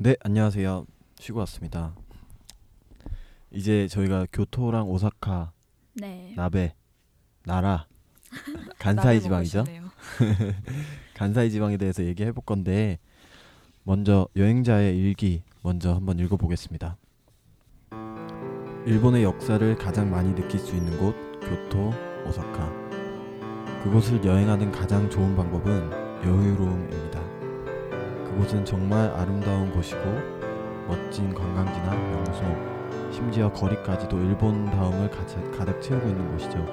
네, 안녕하세요. 쉬고 왔습니다. 이제 저희가 교토랑 오사카, 네. 나베, 나라, 간사이 지방이죠. 간사이 지방에 대해서 얘기해 볼 건데 먼저 여행자의 일기 먼저 한번 읽어 보겠습니다. 일본의 역사를 가장 많이 느낄 수 있는 곳 교토, 오사카. 그곳을 여행하는 가장 좋은 방법은 여유로움입니다. 그곳은 정말 아름다운 곳이고 멋진 관광지나 명소, 심지어 거리까지도 일본다움을 가득, 가득 채우고 있는 곳이죠.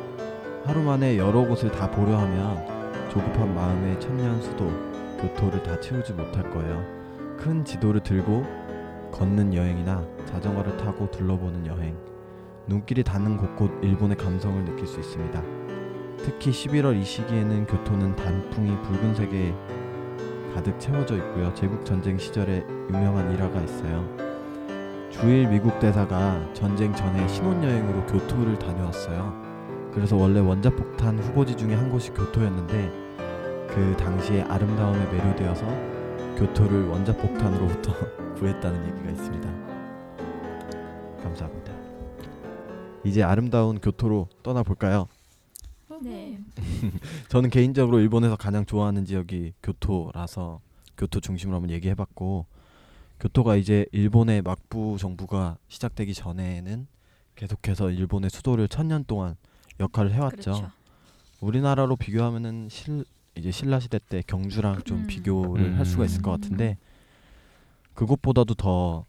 하루 만에 여러 곳을 다 보려 하면 조급한 마음의 천년 수도 교토를 다 채우지 못할 거예요. 큰 지도를 들고 걷는 여행이나 자전거를 타고 둘러보는 여행. 눈길이 닿는 곳곳 일본의 감성을 느낄 수 있습니다. 특히 11월 이 시기에는 교토는 단풍이 붉은색에 가득 채워져 있고요. 제국 전쟁 시절에 유명한 일화가 있어요. 주일 미국 대사가 전쟁 전에 신혼여행으로 교토를 다녀왔어요. 그래서 원래 원자폭탄 후보지 중에 한 곳이 교토였는데 그 당시에 아름다움에 매료되어서 교토를 원자폭탄으로부터 구했다는 얘기가 있습니다. 감사합니다. 이제 아름다운 교토로 떠나 볼까요? 네. 저는 개인적으로 일본에서 가장 좋아하는 지역이 교토라서 교토 중심으로 한번 얘기해봤고 교토가 이제 일본의 막부 정부가 시작되기 전에는 계속해서 일본의 수도를 천년 동안 역할을 해왔죠. 그렇죠. 우리나라로 비교하면은 실 이제 신라 시대 때 경주랑 좀 음. 비교를 할 수가 있을 것 음. 같은데 그것보다도 더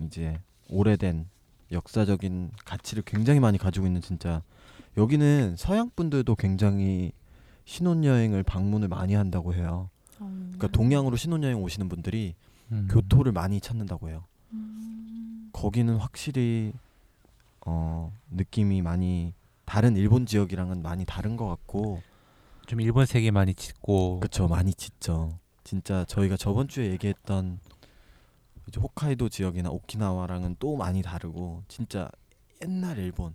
이제 오래된 역사적인 가치를 굉장히 많이 가지고 있는 진짜 여기는 서양 분들도 굉장히 신혼여행을 방문을 많이 한다고 해요. 그러니까 동양으로 신혼여행 오시는 분들이 음. 교토를 많이 찾는다고 해요. 음. 거기는 확실히 어 느낌이 많이 다른 일본 지역이랑은 많이 다른 것 같고 좀 일본 세계 많이 짓고 그쵸 많이 짙죠. 진짜 저희가 저번 주에 얘기했던 이제 홋카이도 지역이나 오키나와랑은 또 많이 다르고 진짜 옛날 일본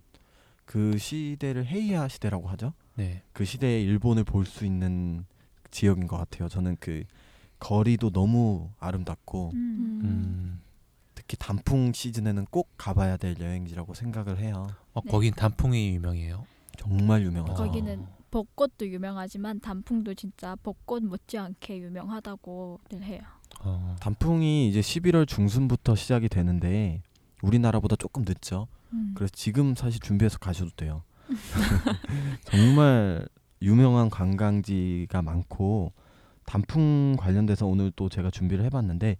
그 시대를 헤이아 시대라고 하죠. 네. 그 시대의 일본을 볼 수 있는 지역인 것 같아요. 저는 그 거리도 너무 아름답고 음. 음. 특히 단풍 시즌에는 꼭 가봐야 될 여행지라고 생각을 해요. 어, 네. 거긴 단풍이 유명해요. 정말 유명하죠. 거기는 벚꽃도 유명하지만 단풍도 진짜 벚꽃 못지않게 유명하다고들 해요. 어. 단풍이 이제 11월 중순부터 시작이 되는데 우리나라보다 조금 늦죠. 음. 그래서 지금 사실 준비해서 가셔도 돼요. 정말 유명한 관광지가 많고 단풍 관련돼서 오늘 또 제가 준비를 해봤는데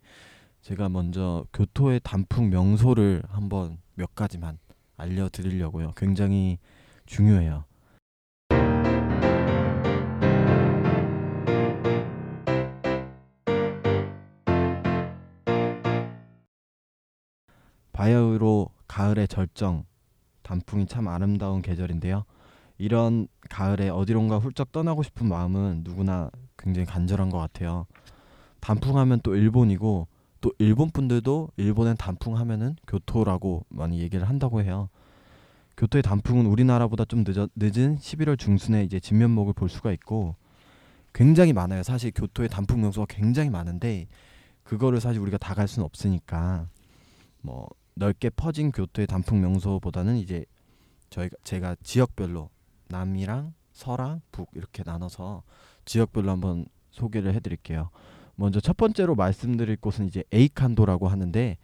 제가 먼저 교토의 단풍 명소를 한번 몇 가지만 알려드리려고요. 굉장히 중요해요. 가을의 절정 단풍이 참 아름다운 계절인데요. 이런 가을에 어디론가 훌쩍 떠나고 싶은 마음은 누구나 굉장히 간절한 것 같아요. 단풍하면 또 일본이고 또 일본 분들도 일본엔 단풍하면은 교토라고 많이 얘기를 한다고 해요. 교토의 단풍은 우리나라보다 좀 늦어, 늦은 11월 중순에 이제 진면목을 볼 수가 있고 굉장히 많아요. 사실 교토의 단풍 명소가 굉장히 많은데 그거를 사실 우리가 다 갈 수는 없으니까 뭐 넓게 퍼진 교토의 단풍 명소보다는 이제 저희가 제가 지역별로 남이랑 서랑 북 이렇게 나눠서 지역별로 한번 소개를 해드릴게요. 먼저 첫 번째로 말씀드릴 곳은 이제 에이칸도라고 하는데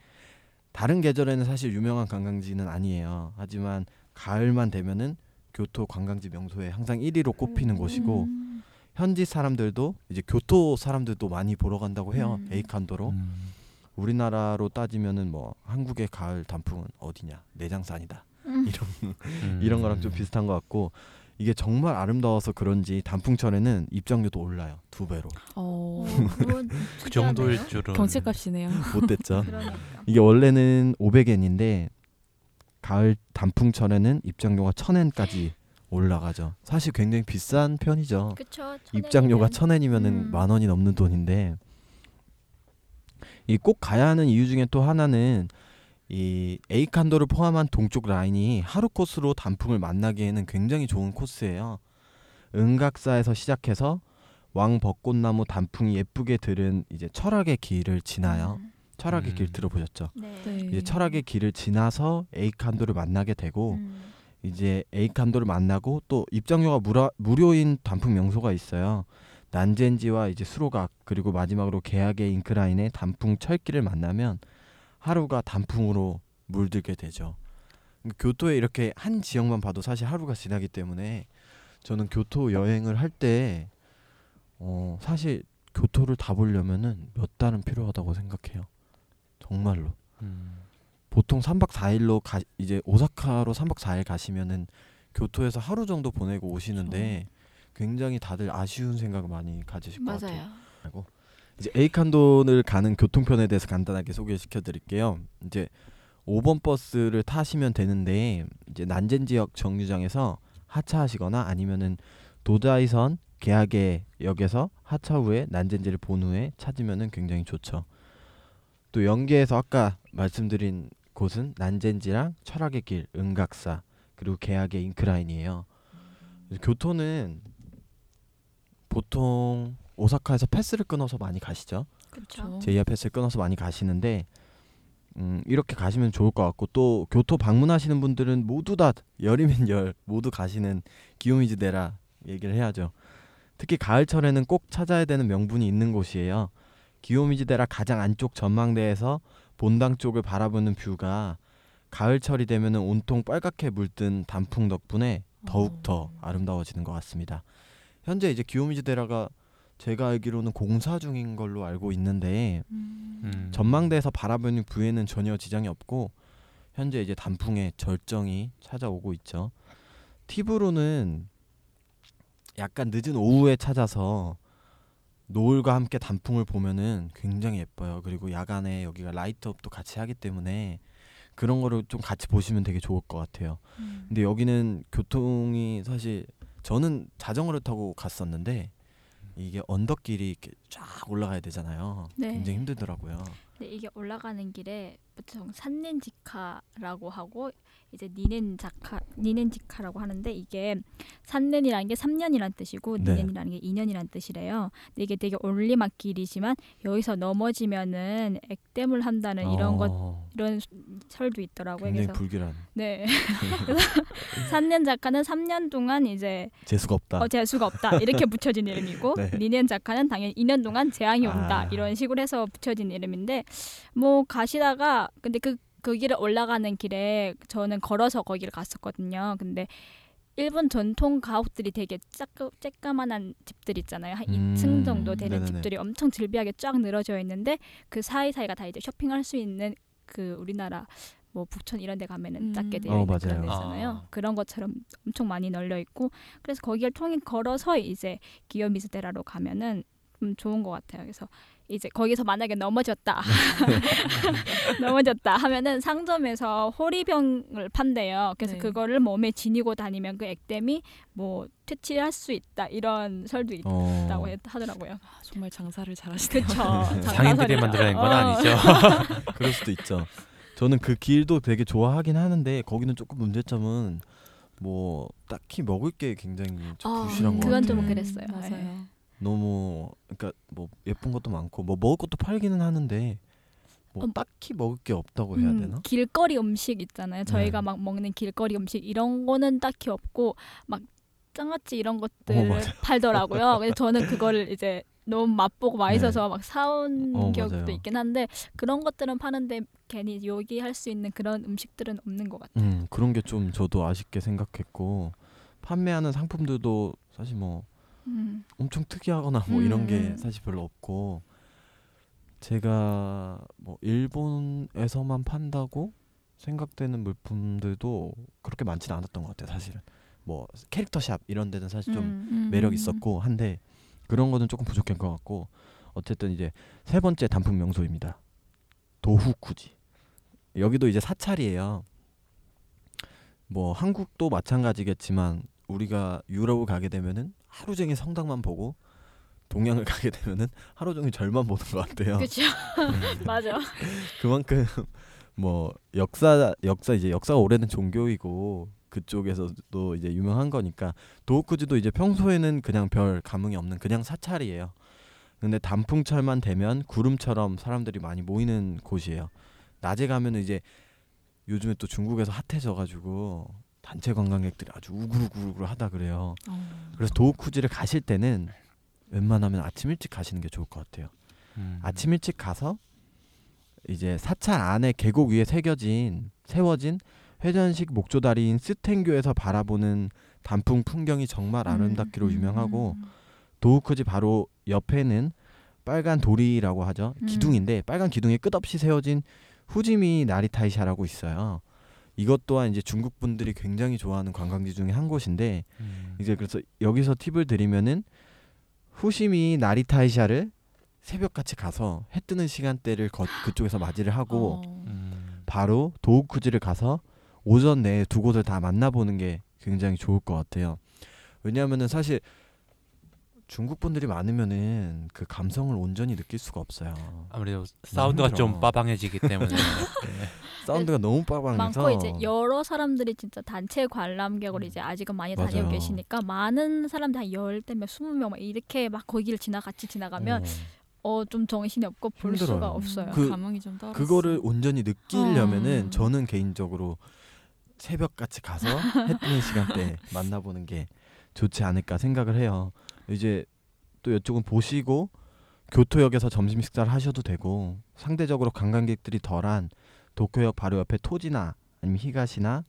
다른 계절에는 사실 유명한 관광지는 아니에요. 하지만 가을만 되면은 교토 관광지 명소에 항상 1위로 꼽히는 곳이고 음. 현지 사람들도 이제 교토 사람들도 많이 보러 간다고 해요. 음. 에이칸도로. 음. 우리나라로 따지면은 뭐 한국의 가을 단풍은 어디냐 내장산이다 음. 이런 음. 이런 거랑 좀 비슷한 것 같고 이게 정말 아름다워서 그런지 단풍철에는 입장료도 올라요 두 배로 어, 그 정도일. 줄은 경치값이네요. 못 됐죠 그러니까. 이게 원래는 500엔인데 가을 단풍철에는 입장료가 1000엔까지 올라가죠 사실 굉장히 비싼 편이죠 그쵸. 입장료가 천엔이면. 1000엔이면은 음. 만 원이 넘는 돈인데 이 꼭 가야 하는 이유 중에 또 하나는 이 에이칸도를 포함한 동쪽 라인이 하루 코스로 단풍을 만나기에는 굉장히 좋은 코스예요. 은각사에서 시작해서 왕 벚꽃나무 단풍이 예쁘게 들은 이제 철학의 길을 지나요. 음. 철학의 음. 길 들어보셨죠? 네. 네. 이제 철학의 길을 지나서 에이칸도를 만나게 되고 음. 이제 에이칸도를 만나고 또 입장료가 무라, 무료인 단풍 명소가 있어요. 난젠지와 이제 수로각 그리고 마지막으로 계약의 잉크라인의 단풍 철길을 만나면 하루가 단풍으로 물들게 되죠. 교토에 이렇게 한 지역만 봐도 사실 하루가 지나기 때문에 저는 교토 여행을 할 때 어, 사실 교토를 다 보려면은 몇 달은 필요하다고 생각해요. 정말로. 음. 보통 3박 4일로 가 이제 오사카로 3박 4일 가시면은 교토에서 하루 정도 보내고 오시는데 굉장히 다들 아쉬운 생각을 많이 가지실 것 같아요. 맞아요. 이제 에이칸도를 가는 교통편에 대해서 간단하게 소개시켜 드릴게요. 이제 5번 버스를 타시면 되는데 이제 난젠 지역 정류장에서 하차하시거나 아니면은 도자이선 계약의 역에서 하차 후에 난젠지를 본 후에 찾으면은 굉장히 좋죠. 또 연계에서 아까 말씀드린 곳은 난젠지랑 철학의 길, 은각사 그리고 계약의 잉크라인이에요. 그래서 교토는 보통 오사카에서 패스를 끊어서 많이 가시죠. 그렇죠. 제이아 패스를 끊어서 많이 가시는데 음, 이렇게 가시면 좋을 것 같고 또 교토 방문하시는 분들은 모두 다 열이면 열 모두 가시는 기요미즈데라 얘기를 해야죠. 특히 가을철에는 꼭 찾아야 되는 명분이 있는 곳이에요. 기요미즈데라 가장 안쪽 전망대에서 본당 쪽을 바라보는 뷰가 가을철이 되면 온통 빨갛게 물든 단풍 덕분에 더욱 더 아름다워지는 것 같습니다. 현재 이제 기요미즈 데라가 제가 알기로는 공사 중인 걸로 알고 있는데 음. 음. 전망대에서 바라보는 뷰에는 전혀 지장이 없고 현재 이제 단풍의 절정이 찾아오고 있죠. 팁으로는 약간 늦은 오후에 찾아서 노을과 함께 단풍을 보면은 굉장히 예뻐요. 그리고 야간에 여기가 라이트업도 같이 하기 때문에 그런 거를 좀 같이 보시면 되게 좋을 것 같아요. 음. 근데 여기는 교통이 사실 저는 자전거를 타고 갔었는데 이게 언덕길이 이렇게 쫙 올라가야 되잖아요. 네. 굉장히 힘들더라고요. 근데 이게 올라가는 길에 보통 산넨지카라고 하고 이제 니넨자카 니넨지카라고 하는데 이게 산넨이라는 게 3년이란 뜻이고 네. 니넨이라는 게 2년이란 뜻이래요. 근데 이게 되게 올리막길이지만 여기서 넘어지면은 액땜을 한다는 이런 것 어, 이런 설도 있더라고요. 굉장히 그래서 불길한 네. 산넨자카는 3년 동안 이제 재수가 없다. 어, 재수가 없다 이렇게 붙여진 이름이고 네. 니넨 작가는 당연히 2년 동안 재앙이 온다 아. 이런 식으로 해서 붙여진 이름인데 뭐 가시다가 근데 그 그 길을 올라가는 길에 저는 걸어서 거기를 갔었거든요. 근데 일본 전통 가옥들이 되게 쬐까만한 집들 있잖아요. 한 음, 2층 정도 되는 네네네. 집들이 엄청 질비하게 쫙 늘어져 있는데 그 사이사이가 다 이제 쇼핑할 수 있는 그 우리나라 뭐 북촌 이런 데 가면은 음. 작게 되어 어, 있는 그런 맞아요. 데 있잖아요. 아. 그런 것처럼 엄청 많이 널려 있고 그래서 거기를 통해 걸어서 이제 기요미즈데라로 가면은 좀 좋은 것 같아요. 그래서 이제 거기서 만약에 넘어졌다, 넘어졌다 하면은 상점에서 호리병을 판대요. 그래서 네. 그거를 몸에 지니고 다니면 그 액땜이 뭐 퇴치할 수 있다 이런 설도 어, 있다고 하더라고요. 아, 정말 장사를 잘하시네요. 그렇죠. 상인들이 만들어낸 건 어. 아니죠. 그럴 수도 있죠. 저는 그 길도 되게 좋아하긴 하는데 거기는 조금 문제점은 뭐 딱히 먹을 게 굉장히 좀 아, 부실한 것 그건 같아요. 좀 그랬어요. 맞아요. 네. 너무 그러니까 뭐 예쁜 것도 많고 뭐 먹을 것도 팔기는 하는데 뭐 어, 딱히 먹을 게 없다고 해야 음, 되나? 길거리 음식 있잖아요. 저희가 네. 막 먹는 길거리 음식 이런 거는 딱히 없고 막 장아찌 이런 어, 것들 맞아요. 팔더라고요. 근데 저는 그거를 이제 너무 맛보고 맛있어서 막 사온 어, 기억도 맞아요. 있긴 한데 그런 것들은 파는데 괜히 요기할 수 있는 그런 음식들은 없는 것 같아요. 음 그런 게 좀 저도 아쉽게 생각했고 판매하는 상품들도 사실 뭐 음. 엄청 특이하거나 뭐 이런 게 음. 사실 별로 없고 제가 뭐 일본에서만 판다고 생각되는 물품들도 그렇게 많지는 않았던 것 같아요 사실은 뭐 캐릭터샵 이런 데는 사실 좀 음. 매력 있었고 한데 그런 거는 조금 부족한 것 같고 어쨌든 이제 세 번째 단품 명소입니다 도후쿠지 여기도 이제 사찰이에요 뭐 한국도 마찬가지겠지만 우리가 유럽을 가게 되면은 하루 종일 성당만 보고 동양을 가게 되면은 하루 종일 절만 보는 것 같아요 그렇죠. 음. 맞아. 그만큼 뭐 역사 역사 이제 역사가 오래된 종교이고 그쪽에서도 이제 유명한 거니까 도호쿠지도 이제 평소에는 그냥 별 감흥이 없는 그냥 사찰이에요. 근데 단풍철만 되면 구름처럼 사람들이 많이 모이는 곳이에요. 낮에 가면은 이제 요즘에 또 중국에서 핫해져가지고 단체 관광객들이 아주 우글우글 하다 그래요. 어. 그래서 도우쿠지를 가실 때는 웬만하면 아침 일찍 가시는 게 좋을 것 같아요. 음. 아침 일찍 가서 이제 사찰 안에 계곡 위에 새겨진 세워진 회전식 목조다리인 스텐교에서 바라보는 단풍 풍경이 정말 아름답기로 음, 유명하고 음. 도우쿠지 바로 옆에는 빨간 도리라고 하죠. 음. 기둥인데 빨간 기둥에 끝없이 세워진 후지미 나리타이샤라고 있어요. 이것 또한 이제 중국 분들이 굉장히 좋아하는 관광지 중에 한 곳인데 음. 이제 그래서 여기서 팁을 드리면은 후시미 나리타이샤를 새벽같이 가서 해 뜨는 시간대를 거, 그쪽에서 맞이를 하고 어. 음. 바로 도우쿠지를 가서 오전 내에 두 곳을 다 만나보는 게 굉장히 좋을 것 같아요. 왜냐하면은 사실 중국 분들이 많으면은 그 감성을 온전히 느낄 수가 없어요. 아무래도 사운드가 좀. 빠방해지기 때문에 네. 사운드가 너무 빠방해서 많고 이제 여러 사람들이 진짜 단체 관람객으로 이제 아직은 많이 다니고 맞아요. 계시니까 계시니까 많은 사람들 한 열대 명, 스무 명 이렇게 막 거기를 지나 같이 지나가면 어, 어좀 정신이 없고 볼 힘들어요. 수가 없어요. 그- 감흥이 좀 떨어져. 그거를 온전히 느끼려면은 어. 저는 개인적으로 새벽 같이 가서 해 뜨는 시간대 만나보는 게 좋지 않을까 생각을 해요. 이제 또 이쪽은 보시고 교토역에서 점심 식사를 하셔도 되고 상대적으로 관광객들이 덜한 도쿄역 바로 옆에 토지나 아니면 히가시나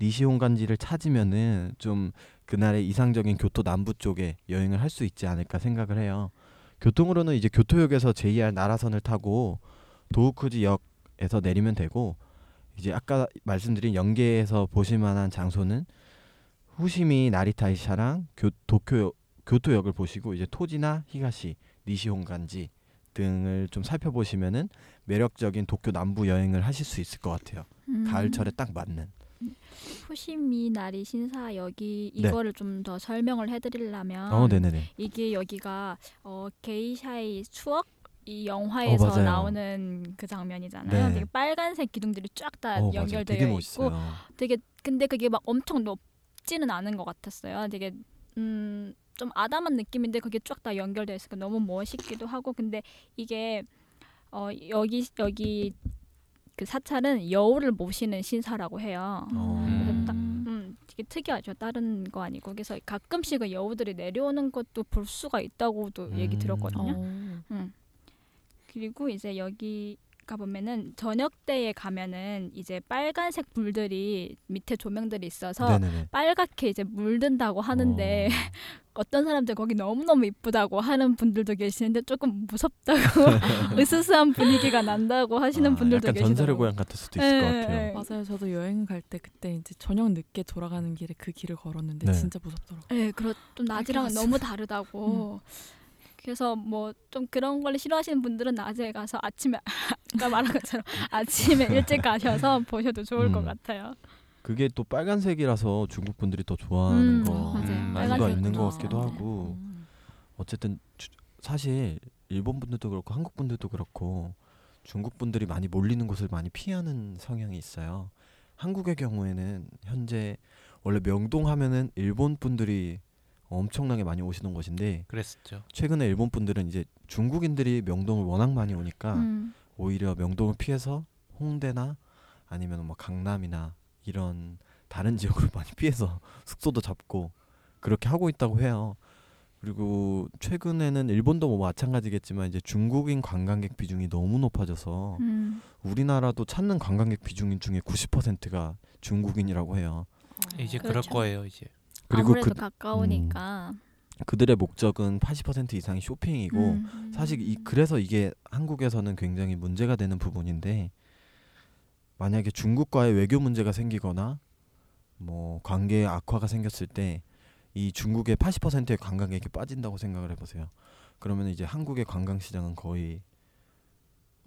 니시혼간지를 찾으면은 좀 그날의 이상적인 교토 남부 쪽에 여행을 할 수 있지 않을까 생각을 해요. 교통으로는 이제 교토역에서 JR 나라선을 타고 도우쿠지역에서 내리면 되고 이제 아까 말씀드린 연계에서 보실 만한 장소는 후시미 나리타이샤랑 교, 도쿄 교토역을 보시고 이제 토지나 히가시, 니시혼간지 등을 좀 살펴보시면은 매력적인 도쿄 남부 여행을 하실 수 있을 것 같아요. 음. 가을철에 딱 맞는. 후시미 나리 신사 여기 네. 이거를 좀 더 설명을 해드리려면 어, 네네네. 이게 여기가 어, 게이샤의 추억 이 영화에서 어. 나오는 그 장면이잖아요. 네. 되게 빨간색 기둥들이 쫙다 어. 연결되어 되게 있고 멋있어요. 되게 근데 그게 막 엄청 높지는 않은 것 같았어요. 되게 음, 좀 아담한 느낌인데 그게 쫙 다 연결되어 있으니까 너무 멋있기도 하고 근데 이게 어, 여기 여기 그 사찰은 여우를 모시는 신사라고 해요. 어. 그래서 딱 음. 음, 되게 특이하죠. 다른 거 아니고 그래서 가끔씩은 여우들이 내려오는 것도 볼 수가 있다고도 얘기 음. 들었거든요. 어. 음. 그리고 이제 여기 가보면은 저녁 때에 가면은 이제 빨간색 불들이 밑에 조명들이 있어서 네네네. 빨갛게 이제 물든다고 하는데 어. 어떤 사람들 거기 너무 너무 이쁘다고 하는 분들도 계시는데 조금 무섭다고 으스스한 분위기가 난다고 하시는 아, 분들도 약간 계시더라고요. 전설의 고향 같을 수도 있을 것 예, 같아요. 예. 맞아요. 저도 여행 갈 때 그때 이제 저녁 늦게 돌아가는 길에 그 길을 걸었는데 네. 진짜 무섭더라고요. 네, 그렇 좀 낮이랑 너무 다르다고. 그래서 뭐 좀 그런 걸 싫어하시는 분들은 낮에 가서 아침에 아까 말한 것처럼 아침에 일찍 가셔서 보셔도 좋을 것 음. 같아요. 그게 또 빨간색이라서 중국 분들이 더 좋아하는 음, 거 맞아요. 수가 빨간색이구나. 있는 것 같기도 하고 음. 어쨌든 주- 사실 일본 분들도 그렇고 한국 분들도 그렇고 중국 분들이 많이 몰리는 곳을 많이 피하는 성향이 있어요. 한국의 경우에는 현재 원래 명동 하면은 일본 분들이 엄청나게 많이 오시는 곳인데 그랬었죠. 최근에 일본 분들은 이제 중국인들이 명동을 워낙 많이 오니까 음. 오히려 명동을 피해서 홍대나 아니면 뭐 강남이나 이런 다른 지역으로 많이 피해서 숙소도 잡고 그렇게 하고 있다고 해요. 그리고 최근에는 일본도 뭐 마찬가지겠지만 이제 중국인 관광객 비중이 너무 높아져서 음. 우리나라도 찾는 관광객 비중 중에 90%가 중국인이라고 해요. 어. 이제 그렇죠. 그럴 거예요 이제. 그리고 아무래도 그- 가까우니까. 그들의 목적은 80% 이상이 쇼핑이고 음. 사실 이 그래서 이게 한국에서는 굉장히 문제가 되는 부분인데 만약에 중국과의 외교 문제가 생기거나 뭐 관계 악화가 생겼을 때 이 중국의 80%의 관광객이 빠진다고 생각을 해보세요. 그러면 이제 한국의 관광 시장은 거의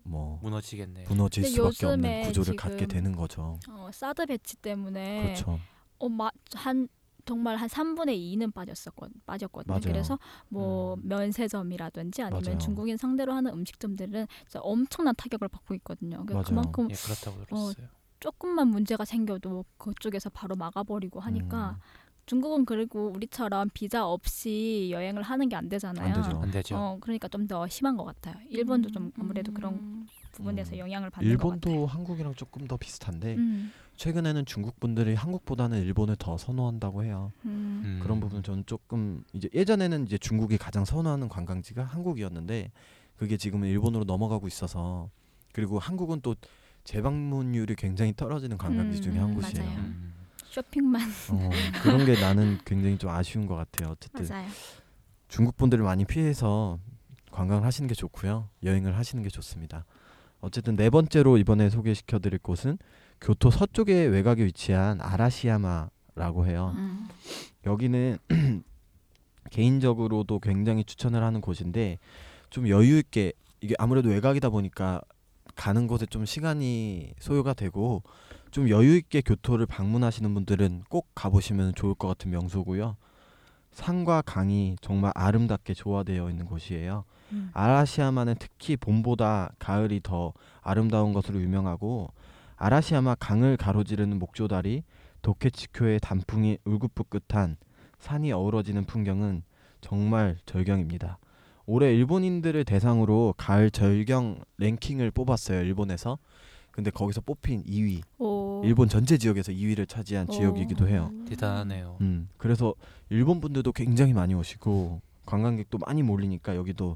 뭐 무너지겠네요. 무너질 근데 수밖에 없는 요즘에 구조를 갖게 지금 되는 거죠. 어, 사드 배치 때문에 그렇죠. 어, 마, 한 정말 한 3분의 2는 빠졌었거 빠졌거든요. 맞아요. 그래서 뭐 음. 면세점이라든지 아니면 맞아요. 중국인 상대로 하는 음식점들은 진짜 엄청난 타격을 받고 있거든요. 그러니까 맞아요. 그만큼 예, 그렇다고 들었어요. 조금만 문제가 생겨도 그쪽에서 바로 막아버리고 하니까 음. 중국은 그리고 우리처럼 비자 없이 여행을 하는 게 안 되잖아요. 안 되죠. 안 되죠. 어, 그러니까 좀 더 심한 것 같아요. 일본도 좀 아무래도 그런 부분에서 영향을 받는 것 같아요. 일본도 한국이랑 조금 더 비슷한데 음, 최근에는 중국 분들이 한국보다는 일본을 더 선호한다고 해요. 음, 음. 그런 부분 저는 조금 이제 예전에는 이제 중국이 가장 선호하는 관광지가 한국이었는데 그게 지금은 일본으로 넘어가고 있어서 그리고 한국은 또 재방문율이 굉장히 떨어지는 관광지 음, 중에 음, 한 곳이에요. 쇼핑만 어, 그런 게 나는 굉장히 좀 아쉬운 것 같아요. 어쨌든 맞아요. 중국 분들을 많이 피해서 관광을 하시는 게 좋고요. 여행을 하시는 게 좋습니다. 어쨌든 네 번째로 이번에 소개시켜 드릴 곳은 교토 서쪽의 외곽에 위치한 아라시야마라고 해요. 음. 여기는 개인적으로도 굉장히 추천을 하는 곳인데 좀 여유 있게 이게 아무래도 외곽이다 보니까 가는 곳에 좀 시간이 소요가 되고 좀 여유 있게 교토를 방문하시는 분들은 꼭 가보시면 좋을 것 같은 명소고요. 산과 강이 정말 아름답게 조화되어 있는 곳이에요. 음. 아라시야마는 특히 봄보다 가을이 더 아름다운 것으로 유명하고 아라시야마 강을 가로지르는 목조다리 도케치쿄의 단풍이 울긋불긋한 산이 어우러지는 풍경은 정말 절경입니다. 올해 일본인들을 대상으로 가을 절경 랭킹을 뽑았어요. 일본에서. 근데 거기서 뽑힌 2위. 오. 일본 전체 지역에서 2위를 차지한 오. 지역이기도 해요. 대단하네요. 음, 그래서 일본 분들도 굉장히 많이 오시고 관광객도 많이 몰리니까 여기도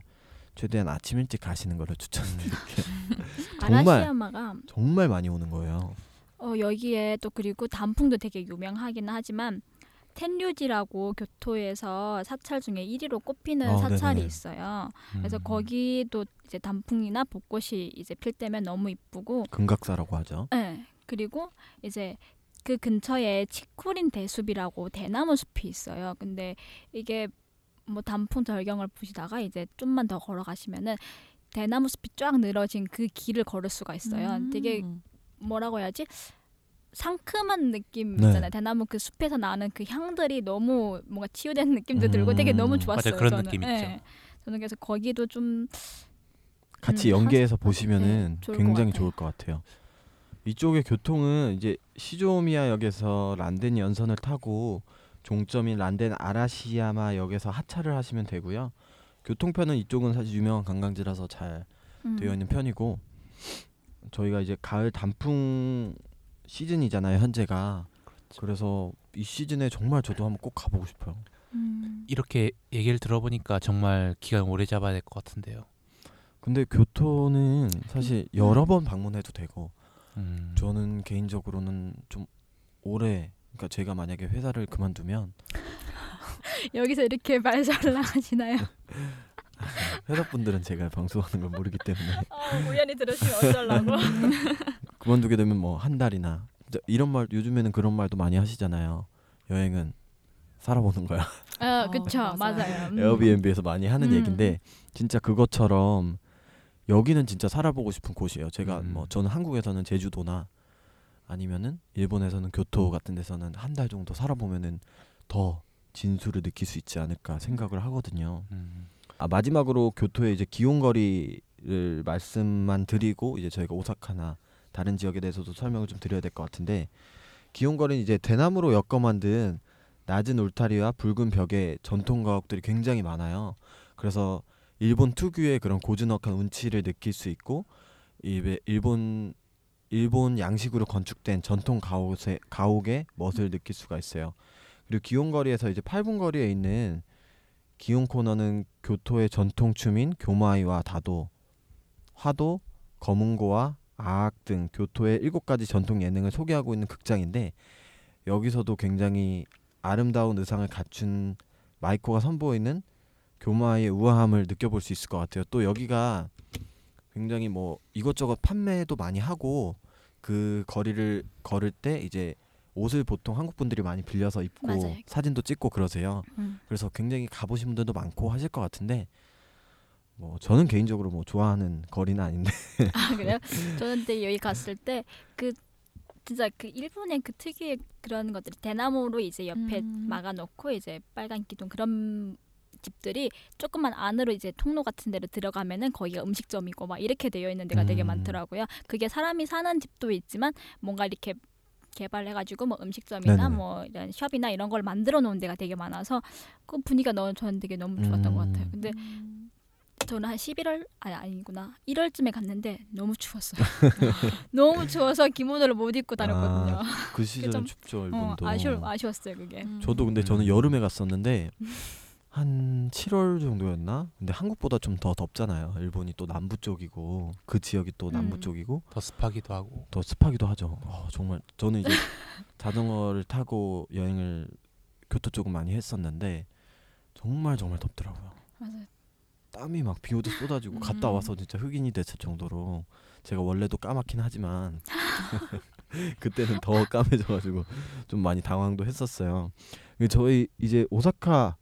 최대한 아침 일찍 가시는 거를 추천드릴게요. 정말. 아라시야마가 정말 많이 오는 거예요. 어, 여기에 또 그리고 단풍도 되게 유명하긴 하지만 텐류지라고 교토에서 사찰 중에 1위로 꼽히는 어, 사찰이 네네네. 있어요. 그래서 음. 거기도 이제 단풍이나 벚꽃이 이제 필 때면 너무 이쁘고 금각사라고 하죠. 네. 그리고 이제 그 근처에 치쿠린 대숲이라고 대나무 숲이 있어요. 근데 이게 뭐 단풍 절경을 보시다가 이제 좀만 더 걸어가시면은 대나무 숲이 쫙 늘어진 그 길을 걸을 수가 있어요. 음. 되게 뭐라고 해야지 상큼한 느낌 네. 있잖아요. 대나무 그 숲에서 나는 그 향들이 너무 뭔가 치유되는 느낌도 들고 되게 너무 음, 좋았어요. 맞아요. 그런 저는. 느낌 예. 있죠. 저는 그래서 거기도 좀 같이 음, 연계해서 하시- 보시면은 네, 좋을 것 굉장히 같아요. 좋을 것 같아요. 이쪽의 교통은 이제 시조미야 역에서 란덴 연선을 타고 종점인 란덴 아라시야마 역에서 하차를 하시면 되고요. 교통편은 이쪽은 사실 유명한 관광지라서 잘 음, 되어 있는 편이고 저희가 이제 가을 단풍 시즌이잖아요 현재가 그래서 이 시즌에 정말 저도 한번 꼭 가보고 싶어요. 음, 이렇게 얘기를 들어보니까 정말 기간 오래 잡아야 될 것 같은데요. 근데 교토는 사실 여러 번 방문해도 되고 음. 저는 개인적으로는 좀 오래 그러니까 제가 만약에 회사를 그만두면 여기서 이렇게 말잘 나가시나요? 회사 분들은 제가 방송하는 걸 모르기 때문에 어, 우연히 들으시면 어쩌려고? 그만두게 되면 뭐 한 달이나 이런 말 요즘에는 그런 말도 많이 하시잖아요. 여행은 살아보는 거야. 아, 어, 그쵸, 맞아요. 맞아요. 음. 에어비앤비에서 많이 하는 음. 얘긴데 진짜 그것처럼 여기는 진짜 살아보고 싶은 곳이에요. 제가 음. 뭐 저는 한국에서는 제주도나 아니면은 일본에서는 교토 같은 데서는 한 달 정도 살아보면은 더 진수를 느낄 수 있지 않을까 생각을 하거든요. 음. 아 마지막으로 교토의 이제 기온거리를 말씀만 드리고 이제 저희가 오사카나 다른 지역에 대해서도 설명을 좀 드려야 될 것 같은데 기온거리는 이제 대나무로 엮어 만든 낮은 울타리와 붉은 벽에 전통 가옥들이 굉장히 많아요. 그래서 일본 특유의 그런 고즈넉한 운치를 느낄 수 있고 이 일본 일본 양식으로 건축된 전통 가옥의 가옥의 멋을 느낄 수가 있어요. 그리고 기온거리에서 이제 8분 거리에 있는 기온 코너는 교토의 전통 춤인 교마이와 다도, 화도, 거문고와 아악 등 교토의 일곱 가지 전통 예능을 소개하고 있는 극장인데 여기서도 굉장히 아름다운 의상을 갖춘 마이코가 선보이는 교마이의 우아함을 느껴볼 수 있을 것 같아요. 또 여기가 굉장히 뭐 이것저것 판매도 많이 하고 그 거리를 걸을 때 이제 옷을 보통 한국 분들이 많이 빌려서 입고 맞아요. 사진도 찍고 그러세요. 음. 그래서 굉장히 가보신 분들도 많고 하실 것 같은데 뭐 저는 개인적으로 뭐 좋아하는 거리는 아닌데 아 그래요? 저는 근데 여기 갔을 때 그 진짜 그 일본의 그 특유의 그런 것들이 대나무로 이제 옆에 음. 막아놓고 이제 빨간 기둥 그런 집들이 조금만 안으로 이제 통로 같은 데로 들어가면은 거기가 음식점이고 막 이렇게 되어 있는 데가 되게 음. 많더라고요. 그게 사람이 사는 집도 있지만 뭔가 이렇게 개발해가지고 뭐 음식점이나 네네네. 뭐 이런 숍이나 이런 걸 만들어 놓은 데가 되게 많아서 그 분위기가 너무 저는 되게 너무 좋았던 것 같아요. 음. 근데 저는 한 11월 아니 아니구나 1월쯤에 갔는데 너무 추웠어요. 너무 추워서 기모노를 못 입고 다녔거든요. 그 시절은 좀, 춥죠 어, 일본도. 아쉬워 아쉬웠어요 그게. 음. 저도 근데 저는 여름에 갔었는데 한 7월 정도였나? 근데 한국보다 좀 더 덥잖아요. 일본이 또 남부 쪽이고 그 지역이 또 남부 음. 쪽이고 더 습하기도 하고 더 습하기도 하죠. 어, 정말 저는 이제 자전거를 타고 여행을 교토 쪽은 많이 했었는데 정말 정말 덥더라고요. 맞아요. 땀이 막 비 오듯 쏟아지고 음. 갔다 와서 진짜 흑인이 됐을 정도로 제가 원래도 까맣긴 하지만 그때는 더 까매져가지고 좀 많이 당황도 했었어요. 근데 저희 이제 오사카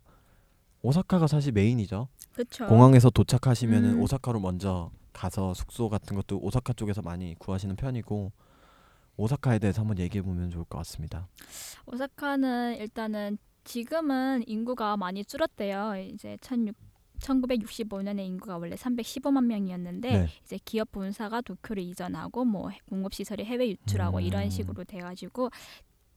오사카가 사실 메인이죠. 그렇죠. 공항에서 도착하시면 은 음. 오사카로 먼저 가서 숙소 같은 것도 오사카 쪽에서 많이 구하시는 편이고 오사카에 대해서 한번 얘기해 보면 좋을 것 같습니다. 오사카는 일단은 지금은 인구가 많이 줄었대요. 이제 16 1965년에 인구가 원래 315만 명이었는데 네. 이제 기업 본사가 도쿄를 이전하고 뭐 공업 시설이 해외 유출하고 음. 이런 식으로 돼가지고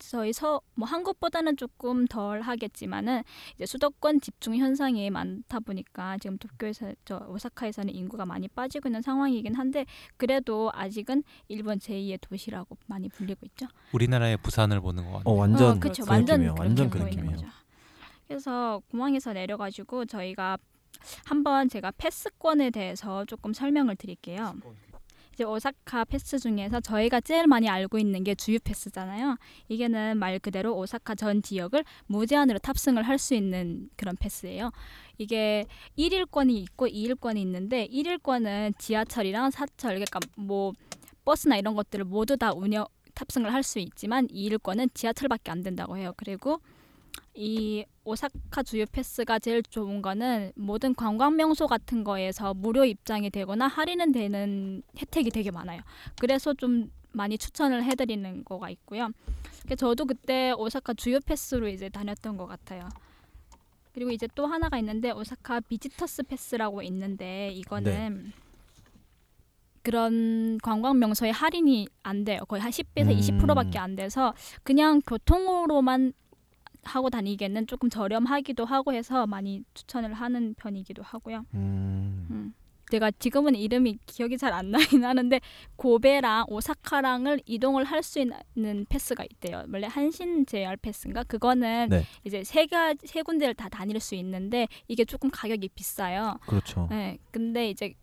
저희 서 뭐 한국보다는 조금 덜 하겠지만은 이제 수도권 집중 현상이 많다 보니까 지금 도쿄에서 저 오사카에서는 인구가 많이 빠지고 있는 상황이긴 한데 그래도 아직은 일본 제2의 도시라고 많이 불리고 있죠. 우리나라의 부산을 보는 것 같아요. 어 완전 어, 그쵸. 그 완전 느낌이에요. 완전 그 느낌이에요. 거죠. 그래서 공항에서 내려가지고 저희가 한번 제가 패스권에 대해서 조금 설명을 드릴게요. 이제 오사카 패스 중에서 저희가 제일 많이 알고 있는 게 주유 패스잖아요. 이게는 말 그대로 오사카 전 지역을 무제한으로 탑승을 할 수 있는 그런 패스예요. 이게 1일권이 있고 2일권이 있는데 1일권은 지하철이랑 사철 그러니까 뭐 버스나 이런 것들을 모두 다 운영 탑승을 할 수 있지만 2일권은 지하철밖에 안 된다고 해요. 그리고 이 오사카 주유 패스가 제일 좋은 거는 모든 관광 명소 같은 거에서 무료 입장이 되거나 할인은 되는 혜택이 되게 많아요. 그래서 좀 많이 추천을 해드리는 거가 있고요. 저도 그때 오사카 주유 패스로 이제 다녔던 것 같아요. 그리고 이제 또 하나가 있는데 오사카 비지터스 패스라고 있는데 이거는 그런 관광 명소에 할인이 안 돼요. 거의 한 10배에서 음. 20%밖에 안 돼서 그냥 교통으로만 하고 다니기에는 조금 저렴하기도 하고 해서 많이 추천을 하는 편이기도 하고요. 음. 음. 제가 지금은 이름이 기억이 잘 안 나긴 하는데 고베랑 오사카랑을 이동을 할 수 있는 패스가 있대요. 원래 한신 JR 패스인가 그거는 네. 이제 세가 세 군데를 다 다닐 수 있는데 이게 조금 가격이 비싸요. 그렇죠. 네, 근데 이제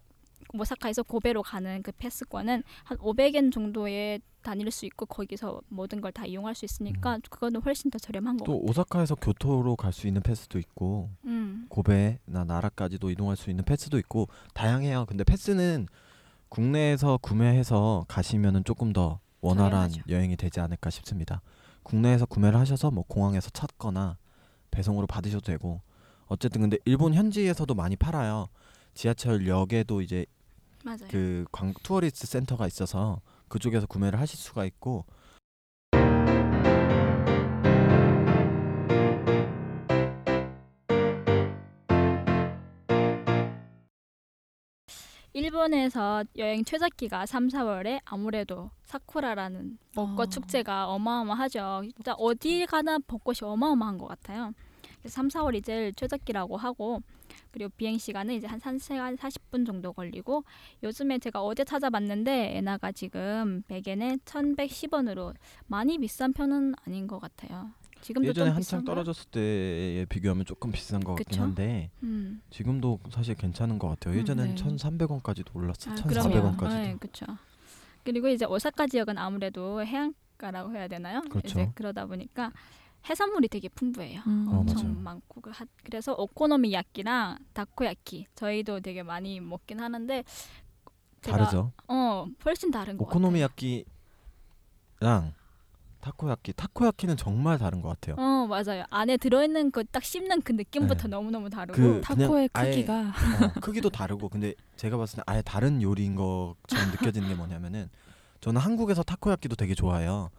오사카에서 고베로 가는 그 패스권은 한 500엔 정도에 다닐 수 있고 거기서 모든 걸 다 이용할 수 있으니까 그거는 훨씬 더 저렴한 거. 음. 또 오사카에서 교토로 갈 수 있는 패스도 있고 음. 고베나 나라까지도 이동할 수 있는 패스도 있고 다양해요. 근데 패스는 국내에서 구매해서 가시면은 조금 더 원활한 저렴하죠. 여행이 되지 않을까 싶습니다. 국내에서 구매를 하셔서 뭐 공항에서 찾거나 배송으로 받으셔도 되고 어쨌든 근데 일본 현지에서도 많이 팔아요. 지하철역에도 이제 맞아요. 그 광, 투어리스트 센터가 있어서 그쪽에서 구매를 하실 수가 있고 일본에서 여행 최적기가 3, 4월에 아무래도 사쿠라라는 벚꽃 어. 축제가 어마어마하죠. 진짜 어디 가나 벚꽃이 어마어마한 것 같아요. 그래서 3, 4월이 제일 최적기라고 하고 그리고 비행 시간은 이제 한 1시간 40분 정도 걸리고 요즘에 제가 어제 찾아봤는데 에나가 지금 100엔에 1,110원으로 많이 비싼 편은 아닌 것 같아요. 지금도 예전에 좀 한창? 떨어졌을 때에 비교하면 조금 비싼 것 같긴 그쵸? 한데 음. 지금도 사실 괜찮은 것 같아요. 음, 예전에는 네. 1,300원까지도 올랐어. 아, 1,400원까지도. 네, 그렇죠. 그리고 이제 오사카 지역은 아무래도 해안가라고 해야 되나요? 그렇죠. 이제 그러다 보니까 해산물이 되게 풍부해요. 음. 어, 엄청 맞아요. 많고 그 하- 그래서 오코노미야끼랑 다코야끼 저희도 되게 많이 먹긴 하는데 제가 다르죠. 어 훨씬 다른 것 오코노미야끼랑 타코야끼. 타코야끼는 정말 다른 것 같아요. 같아요. 어 맞아요. 안에 들어있는 그 딱 씹는 그 느낌부터 네. 너무 너무 다르고 그- 타코의 아예- 크기가 어, 크기도 다르고 근데 제가 봤을 때 아예 다른 요리인 것처럼 느껴지는 게 뭐냐면은 저는 한국에서 타코야끼도 되게 좋아해요.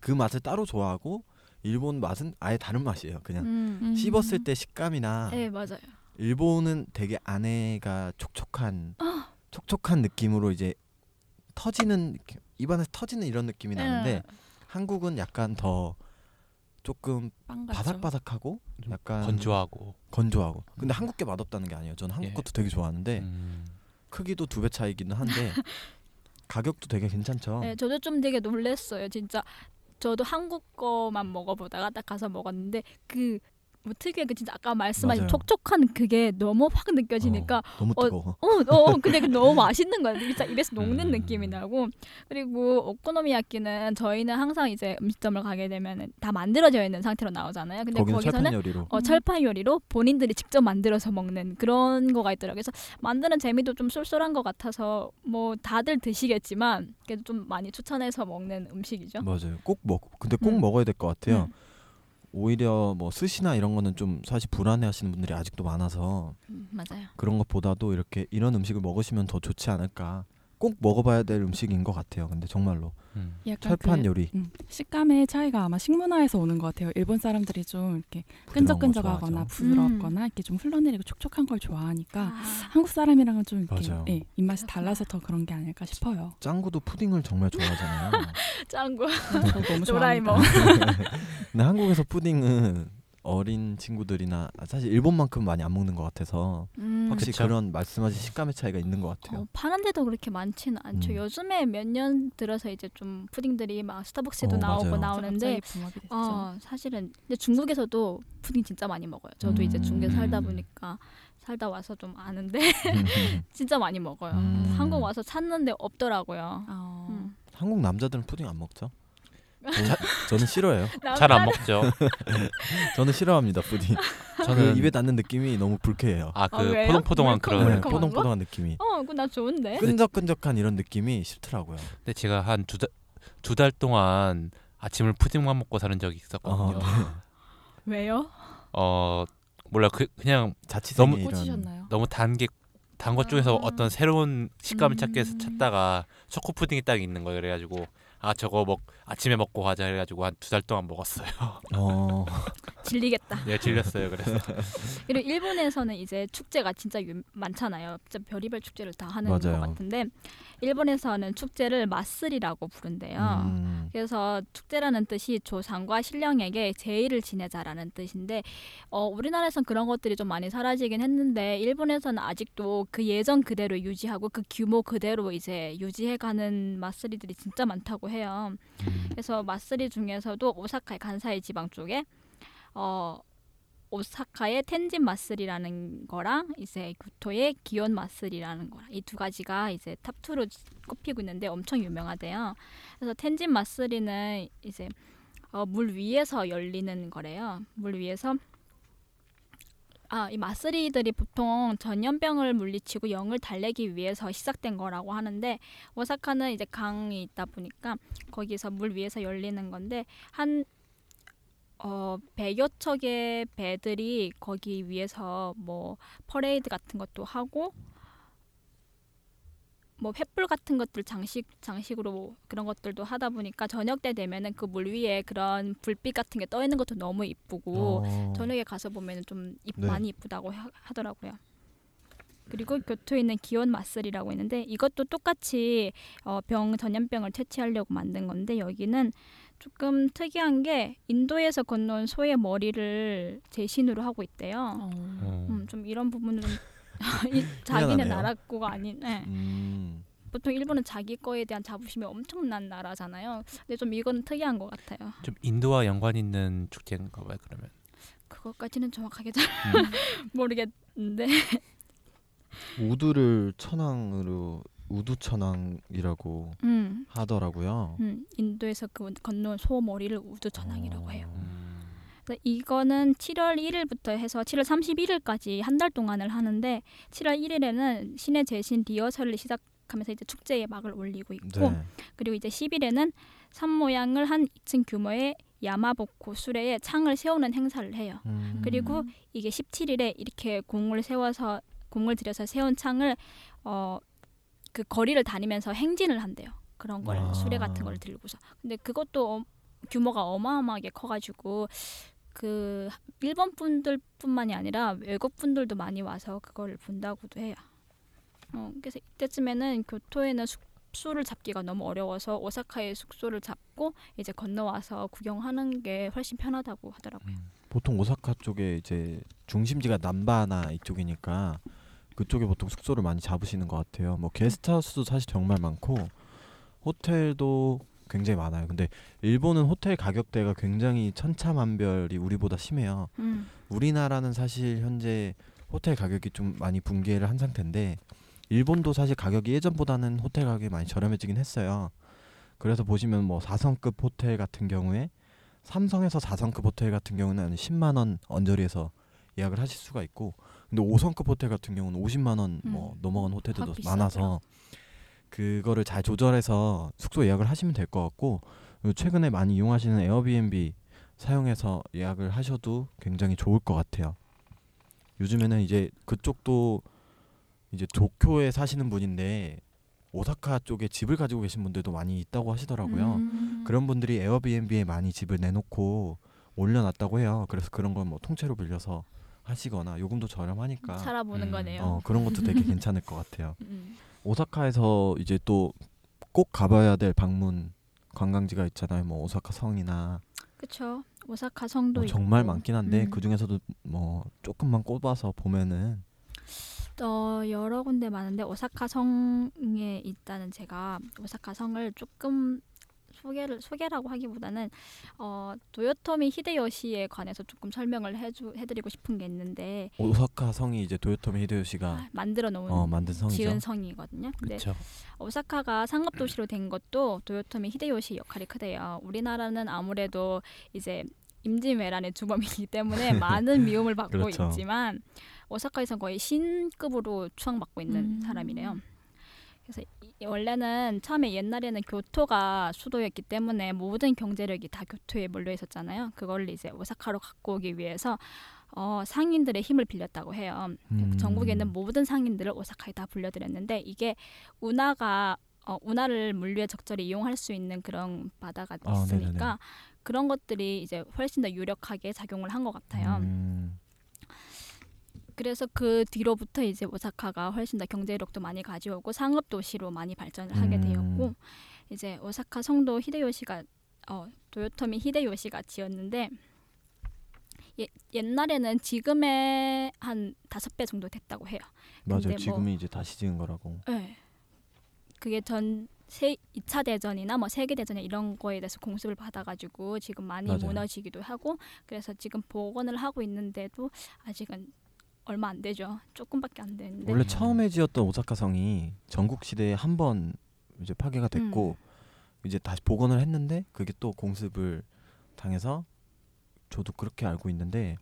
그 맛을 따로 좋아하고 일본 맛은 아예 다른 맛이에요. 그냥 음. 음. 씹었을 때 식감이나 네 맞아요. 일본은 되게 안에가 촉촉한 아. 촉촉한 느낌으로 이제 터지는 입안에서 터지는 이런 느낌이 나는데 네. 한국은 약간 더 조금 빵 같죠. 바삭바삭하고 좀 약간 건조하고. 건조하고. 근데 한국 게 맛없다는 게 아니에요. 저는 한국 예. 것도 되게 좋아하는데 음. 크기도 두 배 차이기는 한데 가격도 되게 괜찮죠. 네, 저도 좀 되게 놀랬어요. 진짜 저도 한국 거만 먹어보다가 딱 가서 먹었는데 그 뭐 특유의 그 진짜 아까 말씀하신 맞아요. 촉촉한 그게 너무 확 느껴지니까 어, 너무 어, 뜨거워. 어, 어, 근데 그 너무 맛있는 거야. 진짜 입에서 녹는 음. 느낌이 나고. 그리고 오코노미야끼는 저희는 항상 이제 음식점을 가게 되면 다 만들어져 있는 상태로 나오잖아요. 근데 거기는 거기서는 철판 요리로. 어, 철판 요리로 본인들이 직접 만들어서 먹는 그런 거가 있더라고요. 그래서 만드는 재미도 좀 쏠쏠한 것 같아서 뭐 다들 드시겠지만 그래도 좀 많이 추천해서 먹는 음식이죠. 맞아요. 꼭 먹. 근데 꼭 음. 먹어야 될 것 같아요. 음. 오히려 뭐 스시나 이런 거는 좀 사실 불안해하시는 분들이 아직도 많아서 음, 맞아요. 그런 것보다도 이렇게 이런 음식을 먹으시면 더 좋지 않을까. 꼭 먹어봐야 될 음식인 것 같아요. 근데 정말로 음. 철판 그, 요리 음, 식감의 차이가 아마 식문화에서 오는 것 같아요. 일본 사람들이 좀 이렇게 끈적끈적하거나. 부드럽거나 이렇게 좀 흘러내리고 촉촉한 걸 좋아하니까 아, 한국 사람이랑은 좀 이렇게. 예, 입맛이. 달라서 더 그런 게 아닐까 싶어요. 짱구도 푸딩을 정말 좋아하잖아요. 짱구. 도라에몽. 좋아합니다. 근데 한국에서 푸딩은 어린 친구들이나 사실 일본만큼 많이 안 먹는 것 같아서 음, 확실히 그쵸. 그런 말씀하신 식감의 차이가 있는 것 같아요. 어, 파는 데도 그렇게 많지는 않죠. 음. 요즘에 몇 년 들어서 이제 좀 푸딩들이 막 스타벅스에도 어, 나오고 맞아요. 나오는데. 어, 사실은 근데 중국에서도 푸딩 진짜 많이 먹어요. 저도 이제 음. 중국에 살다 음. 보니까 살다 와서 좀 아는데 음. 진짜 많이 먹어요. 음. 한국 와서 찾는데 없더라고요. 어, 음. 한국 남자들은 푸딩 안 먹죠? 저는, 저는 싫어해요. 잘 안 먹죠. 저는 싫어합니다 푸딩. 저는 그 입에 닿는 느낌이 너무 불쾌해요. 아 아, 그 왜요? 포동포동한 그런. 네, 거? 포동포동한 느낌이. 어, 그거 나 좋은데. 끈적끈적한 이런 느낌이 싫더라고요. 근데 제가 한 두 달 두 달 동안 아침을 푸딩만 먹고 사는 적이 있었거든요. 어, 네. 왜요? 어 몰라 그 그냥 자취생의 너무 이런 꽂히셨나요? 너무 단게 단것 중에서 아. 어떤 새로운 식감을 찾기 위해서 음. 찾다가 초코 푸딩이 딱 있는 거예요. 그래가지고 아 저거 먹 아침에 먹고 가자 해가지고 한 두 달 동안 먹었어요. 어, 질리겠다. 네 질렸어요. 그래서 그리고 일본에서는 이제 축제가 진짜 유, 많잖아요. 진짜 별의별 축제를 다 하는 맞아요. 것 같은데 일본에서는 축제를 마쓰리라고 부른대요. 음, 그래서 축제라는 뜻이 조상과 신령에게 제의를 지내자라는 뜻인데 어, 우리나라에선 그런 것들이 좀 많이 사라지긴 했는데 일본에서는 아직도 그 예전 그대로 유지하고 그 규모 그대로 이제 유지해가는 마쓰리들이 진짜 많다고 해요. 음. 그래서 마쓰리 중에서도 오사카의 간사이 지방 쪽에 어 오사카의 텐진 마쓰리라는 거랑 이제 교토의 기온 마쓰리라는 거랑 이 두 가지가 이제 탑2로 꼽히고 있는데 엄청 유명하대요. 그래서 텐진 마쓰리는 이제 어, 물 위에서 열리는 거래요. 물 위에서 아, 이 마쓰리들이 보통 전염병을 물리치고 영을 달래기 위해서 시작된 거라고 하는데 오사카는 이제 강이 있다 보니까 거기서 물 위에서 열리는 건데 한 어, 100여 척의 배들이 거기 위에서 뭐 퍼레이드 같은 것도 하고 뭐 횃불 같은 것들 장식 장식으로 그런 것들도 하다 보니까 저녁 때 되면은 그 물 위에 그런 불빛 같은 게 떠 있는 것도 너무 이쁘고 어, 저녁에 가서 보면은 좀 이- 네. 많이 이쁘다고 하, 하더라고요. 그리고 교토에 있는 기온 마쓰리라고 있는데 이것도 똑같이 어, 병 전염병을 퇴치하려고 만든 건데 여기는 조금 특이한 게 인도에서 건너온 소의 머리를 제신으로 하고 있대요. 어. 어. 음, 좀 이런 부분은 좀 이- 희한하네요. 나라 거가 아닌. 네. 음, 보통 일본은 자기 거에 대한 자부심이 엄청난 나라잖아요. 근데 좀 이건 특이한 것 같아요. 좀 인도와 연관 있는 축제인가 봐요. 그러면 그것까지는 정확하게 잘 음. 모르겠는데. 우두를 천황으로 우두 천황이라고 음. 하더라고요. 음, 인도에서 그 건너온 소 머리를 우두 천왕이라고 어. 해요. 음. 그래서 이거는 7월 1일부터 해서 7월 31일까지 한 달 동안을 하는데 7월 1일에는 신의 제신 리허설을 시작하면서 이제 축제의 막을 올리고 있고 네. 그리고 이제 10일에는 산 모양을 한 2층 규모의 야마보코 수레에 창을 세우는 행사를 해요. 음, 그리고 이게 17일에 이렇게 공을 세워서 공을 들여서 세운 창을 어 그 거리를 다니면서 행진을 한대요. 그런 걸 아. 수레 같은 걸 들고서. 근데 그것도 어- 규모가 어마어마하게 커가지고 그 일본 분들뿐만이 아니라 외국 분들도 많이 와서 그거를 본다고도 해요. 어 그래서 이때쯤에는 교토에는 숙, 숙소를 잡기가 너무 어려워서 오사카에 숙소를 잡고 이제 건너와서 구경하는 게 훨씬 편하다고 하더라고요. 보통 오사카 쪽에 이제 중심지가 남바나 이쪽이니까 그쪽에 보통 숙소를 많이 잡으시는 것 같아요. 뭐 게스트하우스도 사실 정말 많고 호텔도 굉장히 많아요. 근데 일본은 호텔 가격대가 굉장히 천차만별이 우리보다 심해요. 음. 우리나라는 사실 현재 호텔 가격이 좀 많이 붕괴를 한 상태인데 일본도 사실 가격이 예전보다는 호텔 가격이 많이 저렴해지긴 했어요. 그래서 보시면 뭐 4성급 호텔 같은 경우에 삼성에서 4성급 호텔 같은 경우는 한 10만 원 언저리에서 예약을 하실 수가 있고 근데 5성급 호텔 같은 경우는 50만 원뭐 음. 넘어간 호텔들도. 많아서 그거를 잘 조절해서 숙소 예약을 하시면 될 것 같고 최근에 많이 이용하시는 에어비앤비 사용해서 예약을 하셔도 굉장히 좋을 것 같아요. 요즘에는 이제 그쪽도 이제 도쿄에 사시는 분인데 오사카 쪽에 집을 가지고 계신 분들도 많이 있다고 하시더라고요. 음. 그런 분들이 에어비앤비에 많이 집을 내놓고 올려놨다고 해요. 그래서 그런 건 뭐 통째로 빌려서 하시거나 요금도 저렴하니까 살아보는 음. 거네요. 어, 그런 것도 되게 괜찮을 것 같아요. 음. 오사카에서 이제 또 꼭 가봐야 될 방문 관광지가 있잖아요. 뭐 오사카 성이나 그렇죠. 오사카 성도 뭐 정말 있고. 많긴 한데 음. 그 중에서도 뭐 조금만 꼽아서 보면은 어, 여러 군데 많은데 오사카 성에 있다는 제가 오사카 성을 조금 소개를 소개라고 하기보다는 어, 도요토미 히데요시에 관해서 조금 설명을 해주 해드리고 싶은 게 있는데 오사카 성이 이제 도요토미 히데요시가 아, 만들어 놓은 어, 만든 성이죠. 지은 성이거든요. 근데 그렇죠. 오사카가 상업 도시로 된 것도 도요토미 히데요시 역할이 크대요. 우리나라는 아무래도 이제 임진왜란의 주범이기 때문에 많은 미움을 받고 그렇죠. 있지만 오사카에서는 거의 신급으로 추앙받고 있는 음. 사람이래요. 그래서 이- 원래는 처음에 옛날에는 교토가 수도였기 때문에 모든 경제력이 다 교토에 몰려 있었잖아요. 그걸 이제 오사카로 갖고 오기 위해서 어, 상인들의 힘을 빌렸다고 해요. 음. 전국에 있는 모든 상인들을 오사카에 다 불려들였는데 이게 운하가 어, 운하를 물류에 적절히 이용할 수 있는 그런 바다가 아, 있으니까 네네네. 그런 것들이 이제 훨씬 더 유력하게 작용을 한 것 같아요. 음, 그래서 그 뒤로부터 이제 오사카가 훨씬 더 경제력도 많이 가져오고 상업 도시로 많이 발전을 하게 음. 되었고 이제 오사카 성도 히데요시가 어, 도요토미 히데요시가 지었는데 예, 옛날에는 지금의 한 다섯 배 정도 됐다고 해요. 맞아요. 뭐- 지금이 이제 다시 지은 거라고. 네. 그게 전 세, 2차 대전이나 뭐 세계 대전에 이런 거에 대해서 공습을 받아가지고 지금 많이 맞아요. 무너지기도 하고 그래서 지금 복원을 하고 있는데도 아직은 얼마 안 되죠. 조금밖에 안 되는데. 원래 처음에 지었던 오사카 성이 전국 시대에 한 번 이제 파괴가 됐고 이제 다시 복원을 했는데 그게 또 공습을 당해서 저도 그렇게 알고 있는데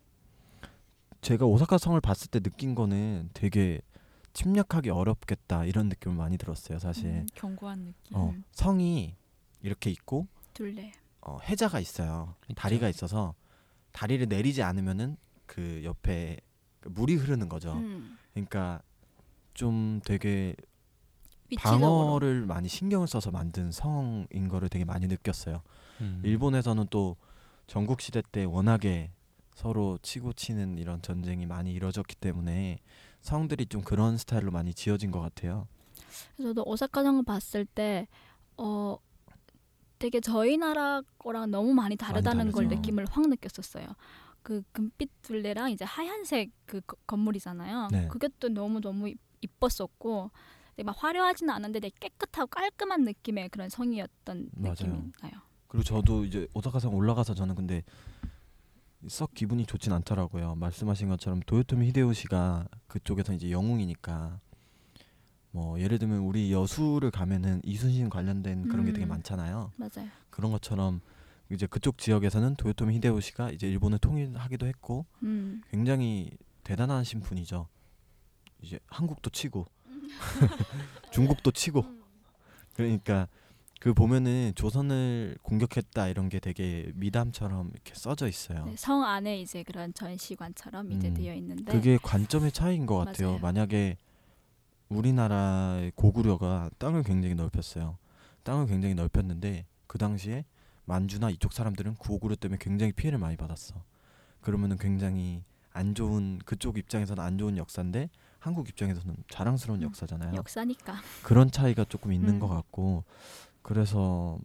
제가 오사카 성을 봤을 때 느낀 거는 되게 침략하기 어렵겠다 이런 느낌을 많이 들었어요 사실 음, 견고한 느낌. 어, 음. 성이 이렇게 있고 둘레. 어, 해자가 있어요. 다리가 있어서 다리를 내리지 않으면은 그 옆에 그 물이 흐르는 거죠 음. 그러니까 좀 되게 위치적으로. 방어를 많이 신경을 써서 만든 성인 거를 되게 많이 느꼈어요. 음. 일본에서는 또 전국 시대 때 워낙에 서로 치고 치는 이런 전쟁이 많이 이루어졌기 때문에 성들이 좀 그런 스타일로 많이 지어진 것 같아요. 그래서 저도 오사카 성을 봤을 때 어, 되게 저희 나라 거랑 너무 많이 다르다는 걸 다르죠. 느낌을 확 느꼈었어요. 그 금빛 둘레랑 이제 하얀색 그 거- 건물이잖아요. 네. 그게 또 너무 너무 이뻤었고 막 화려하지는 않은데 되게 깨끗하고 깔끔한 느낌의 그런 성이었던 맞아요. 느낌이 나요. 그리고 저도 이제 오사카성 올라가서 저는 근데 썩 기분이 좋진 않더라고요. 말씀하신 것처럼 도요토미 히데요시가 그쪽에서 이제 영웅이니까 뭐 예를 들면 우리 여수를 가면은 이순신 관련된 그런 게 되게 음. 많잖아요. 맞아요. 그런 것처럼 이제 그쪽 지역에서는 도요토미 히데요시가 이제 일본을 통일하기도 했고 음. 굉장히 대단하신 분이죠. 이제 한국도 치고 중국도 치고 그러니까 그 보면은 조선을 공격했다 이런 게 되게 미담처럼 이렇게 써져 있어요. 네, 성 안에 이제 그런 전시관처럼 이제 음. 되어 있는데 그게 관점의 차이인 것 같아요. 맞아요. 만약에 우리나라의 고구려가 땅을 굉장히 넓혔어요. 땅을 굉장히 넓혔는데 그 당시에 만주나 이쪽 사람들은 고구려 때문에 굉장히 피해를 많이 받았어. 그러면은 굉장히 안 좋은 그쪽 입장에서는 안 좋은 역사인데 한국 입장에서는 자랑스러운 음, 역사잖아요. 역사니까. 그런 차이가 조금 있는 음. 것 같고 그래서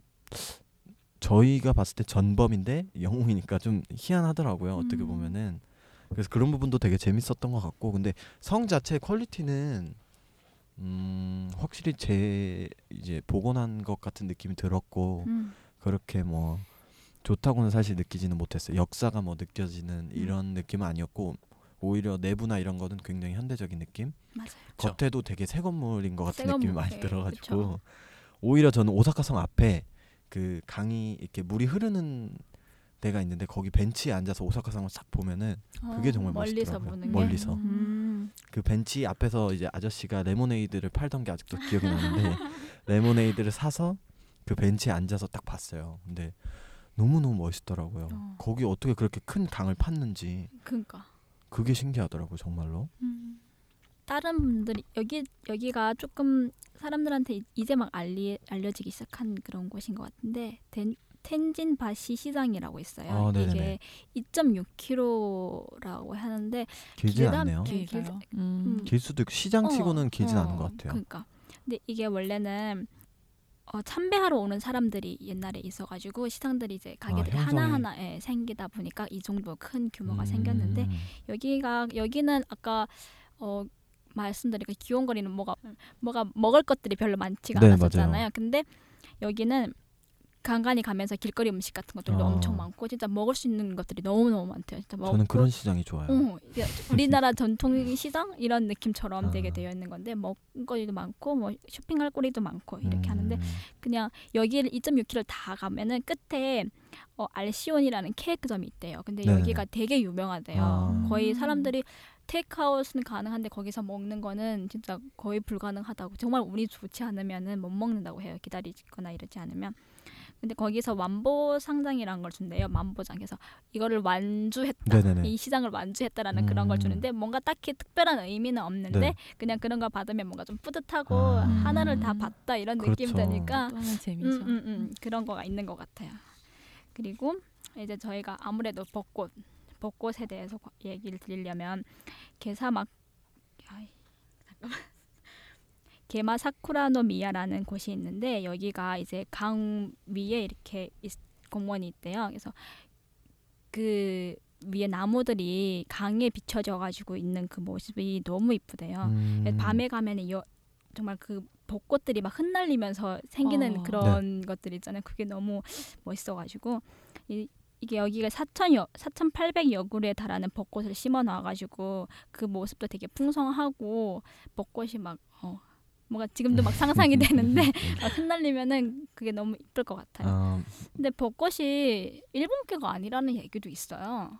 저희가 봤을 때 전범인데 영웅이니까 좀 희한하더라고요. 어떻게 음. 보면은 그래서 그런 부분도 되게 재밌었던 것 같고 근데 성 자체 퀄리티는 음 확실히 제 이제 복원한 것 같은 느낌이 들었고 음. 그렇게 뭐 좋다고는 사실 느끼지는 못했어요. 역사가 뭐 느껴지는 음. 이런 느낌은 아니었고 오히려 내부나 이런 거는 굉장히 현대적인 느낌. 맞아요. 겉에도 되게 새 건물인 것 같은 새 느낌이 많이 네, 들어가지고 그쵸. 오히려 저는 오사카성 앞에 그 강이 이렇게 물이 흐르는 데가 있는데 거기 벤치에 앉아서 오사카성을 싹 보면은 그게 어, 정말 멀리서 멋있더라고요. 보는 게. 멀리서. 음. 그 벤치 앞에서 이제 아저씨가 레모네이드를 팔던 게 아직도 기억이 나는데 레모네이드를 사서 그 벤치에 앉아서 딱 봤어요. 근데 너무 너무 멋있더라고요. 어. 거기 어떻게 그렇게 큰 강을 팠는지 그러니까. 그게 신기하더라고요, 정말로. 음. 다른 분들이 여기 여기가 조금 사람들한테 이- 이제 막 알리, 알려지기 시작한 그런 곳인 것 같은데 덴, 텐진 바시 시장이라고 있어요. 아. 이게 2.6km라고 하는데 길다- 않네요. 길-? 길- 음. 음. 길 수도 있고 시장치고는 어, 길진 어, 않은 것 같아요. 그러니까. 근데 이게 원래는 어, 참배하러 오는 사람들이 옛날에 있어가지고 시장들이 이제 가게들이 아, 형성이- 하나 하나 생기다 보니까 이 정도 큰 규모가 음. 생겼는데 여기가 여기는 아까 어 말씀드리니까 귀여운 거리는 뭐가 뭐가 먹을 것들이 별로 많지가 네, 않았었잖아요. 맞아요. 근데 여기는 간간히 가면서 길거리 음식 같은 것들도 아. 엄청 많고 진짜 먹을 수 있는 것들이 너무 너무 많대요. 진짜 먹고 저는 그런 시장이 좋아요. 어, 우리나라 전통 시장 이런 느낌처럼 되게 아. 되어 있는 건데 먹거리도 많고 뭐 쇼핑할 거리도 많고 이렇게 하는데 음. 그냥 여기를 2.6km 다 가면은 끝에 어, 알시온이라는 케이크점이 있대요. 근데 네네네. 여기가 되게 유명하대요. 아. 거의 사람들이 테이크아웃은 가능한데 거기서 먹는 거는 진짜 거의 불가능하다고. 정말 운이 좋지 않으면은 못 먹는다고 해요. 기다리거나 이러지 않으면. 근데 거기서 완보 상장이라는 걸 준대요. 만보장. 그래서 이거를 완주했다. 네네네. 이 시장을 완주했다라는 그런 걸 음. 주는데 뭔가 딱히 특별한 의미는 없는데 네. 그냥 그런 걸 받으면 뭔가 좀 뿌듯하고 아. 하나를 다 음. 봤다 이런 느낌 그렇죠. 드니까 또 하나 음, 재미죠. 음, 음. 그런 거가 있는 것 같아요. 그리고 이제 저희가 아무래도 벚꽃, 벚꽃에 대해서 과- 얘기를 드리려면 아이, 잠깐만. 게마 사쿠라노 미야라는 곳이 있는데 여기가 이제 강 위에 이렇게 있- 공원이 있대요. 그래서 그 위에 나무들이 강에 비춰져 가지고 있는 그 모습이 너무 이쁘대요. 음. 밤에 가면 여, 정말 그 벚꽃들이 막 흩날리면서 생기는 어. 그런 것들 있잖아요. 그게 너무 멋있어 가지고 이, 이게 여기가 4,000여 4,800여 그루에 달하는 벚꽃을 심어 놔 가지고 그 모습도 되게 풍성하고 벚꽃이 막 어, 뭔가 지금도 막 상상이 되는데 막 흩날리면은 그게 너무 이쁠 것 같아요. 아, 근데 벚꽃이 일본계가 아니라는 얘기도 있어요.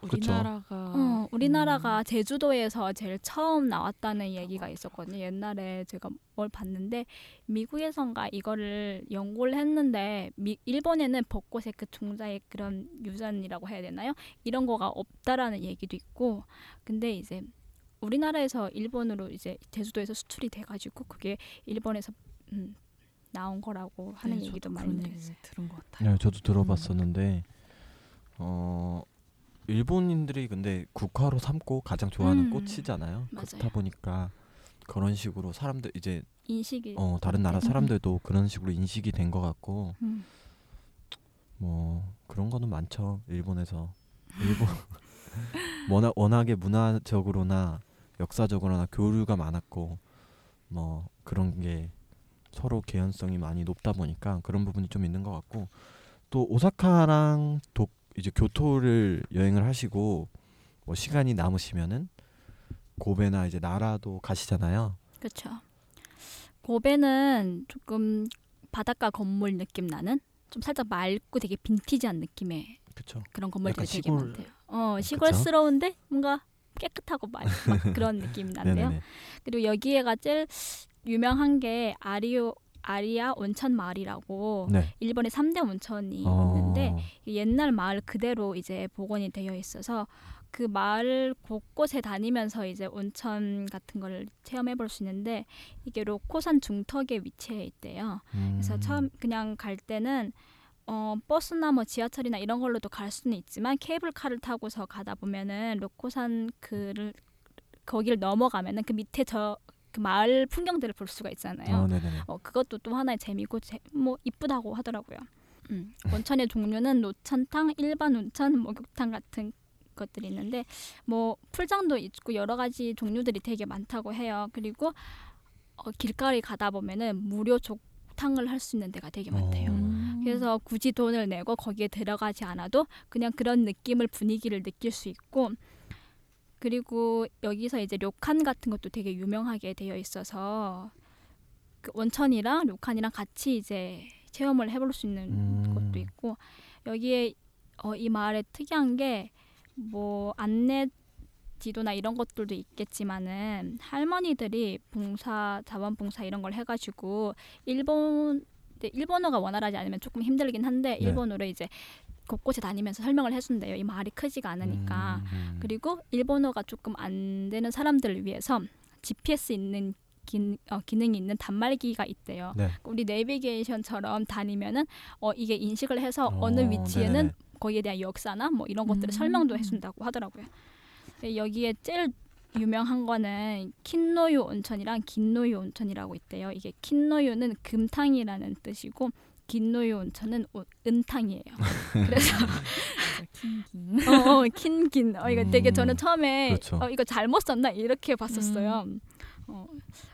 그쵸. 우리나라가 어, 우리나라가 음, 제주도에서 제일 처음 나왔다는 얘기가 있었거든요. 옛날에 제가 뭘 봤는데 미국에선가 이거를 연구를 했는데 미, 일본에는 벚꽃의 그 종자의 그런 유전이라고 해야 되나요? 이런 거가 없다라는 얘기도 있고 근데 이제 우리나라에서 일본으로 이제 제주도에서 수출이 돼가지고 그게 일본에서 음, 나온 거라고 하는 네, 얘기도 저도 많이. 얘기를 들은 것 같아요. 네, 저도 들어봤었는데 어 일본인들이 근데 국화로 삼고 가장 좋아하는 음, 꽃이잖아요. 맞아요. 그렇다 보니까 그런 식으로 사람들 이제 인식이 어 다른 나라 음. 사람들도 그런 식으로 인식이 된 것 같고 음. 뭐 그런 거는 많죠 일본에서 일본 워낙 워낙에 문화적으로나 역사적으로나 교류가 많았고 뭐 그런 게 서로 개연성이 많이 높다 보니까 그런 부분이 좀 있는 것 같고 또 오사카랑 도 이제 교토를 여행을 하시고 뭐 시간이 남으시면은 고베나 이제 나라도 가시잖아요. 그렇죠. 고베는 조금 바닷가 건물 느낌 나는 좀 살짝 맑고 되게 빈티지한 느낌의 그렇죠. 그런 건물들이 되게 시골- 많대요. 어 그쵸? 시골스러운데 뭔가 깨끗하고 막, 막 그런 느낌이. 네네네. 그리고 여기에가 제일 유명한 게 아리오 아리아 온천 마을이라고 네. 일본의 3대 온천이 어, 있는데 옛날 마을 그대로 이제 복원이 되어 있어서 그 마을 곳곳에 다니면서 이제 온천 같은 걸 체험해 볼 수 있는데 이게 로코산 중턱에 위치해 있대요. 그래서 음, 처음 그냥 갈 때는 어, 버스나 뭐 지하철이나 이런 걸로도 갈 수는 있지만 케이블카를 타고서 가다 보면은 로코산 그를 거기를 넘어가면은 그 밑에 저 그 마을 풍경들을 볼 수가 있잖아요. 어. 어 그것도 또 하나의 재미고 제, 뭐 이쁘다고 하더라고요. 음, 원천의 종류는 노천탕, 일반 온천, 목욕탕 같은 것들이 있는데 뭐 풀장도 있고 여러 가지 종류들이 되게 많다고 해요. 그리고 어, 길거리 가다 보면은 무료 족탕을 할 수 있는 데가 되게 많대요. 어. 음. 그래서 굳이 돈을 내고 거기에 들어가지 않아도 그냥 그런 느낌을 분위기를 느낄 수 있고 그리고 여기서 이제 료칸 같은 것도 되게 유명하게 되어 있어서 그 원천이랑 료칸이랑 같이 이제 체험을 해볼 수 있는 음. 것도 있고 여기에 어, 이 마을에 특이한 게 뭐 안내 지도나 이런 것들도 있겠지만은 할머니들이 봉사 자원봉사 이런 걸 해가지고 일본 근데 일본어가 원활하지 않으면 조금 힘들긴 한데 네. 일본어로 이제 곳곳에 다니면서 설명을 해준대요. 이 마을이 크지가 않으니까. 음. 그리고 일본어가 조금 안 되는 사람들을 위해서 GPS 있는 기, 어, 기능이 있는 단말기가 있대요. 네. 우리 내비게이션처럼 다니면은 어, 이게 인식을 해서 어, 어, 느 위치에는 네네네. 거기에 대한 역사나 뭐 이런 것들을 음. 설명도 해준다고 하더라고요. 근데 여기에 제일 유명한 거는 킨노유 온천이랑 긴노유 온천이라고 있대요. 이게 킨노유는 금탕이라는 뜻이고 긴노유 온천은 오- 은탕이에요. 그래서 킹킹. 어, 어, 킨긴. 어, 이거 되게 음, 저는 처음에 그렇죠. 어, 이거 잘못 썼나 이렇게 봤었어요. 어,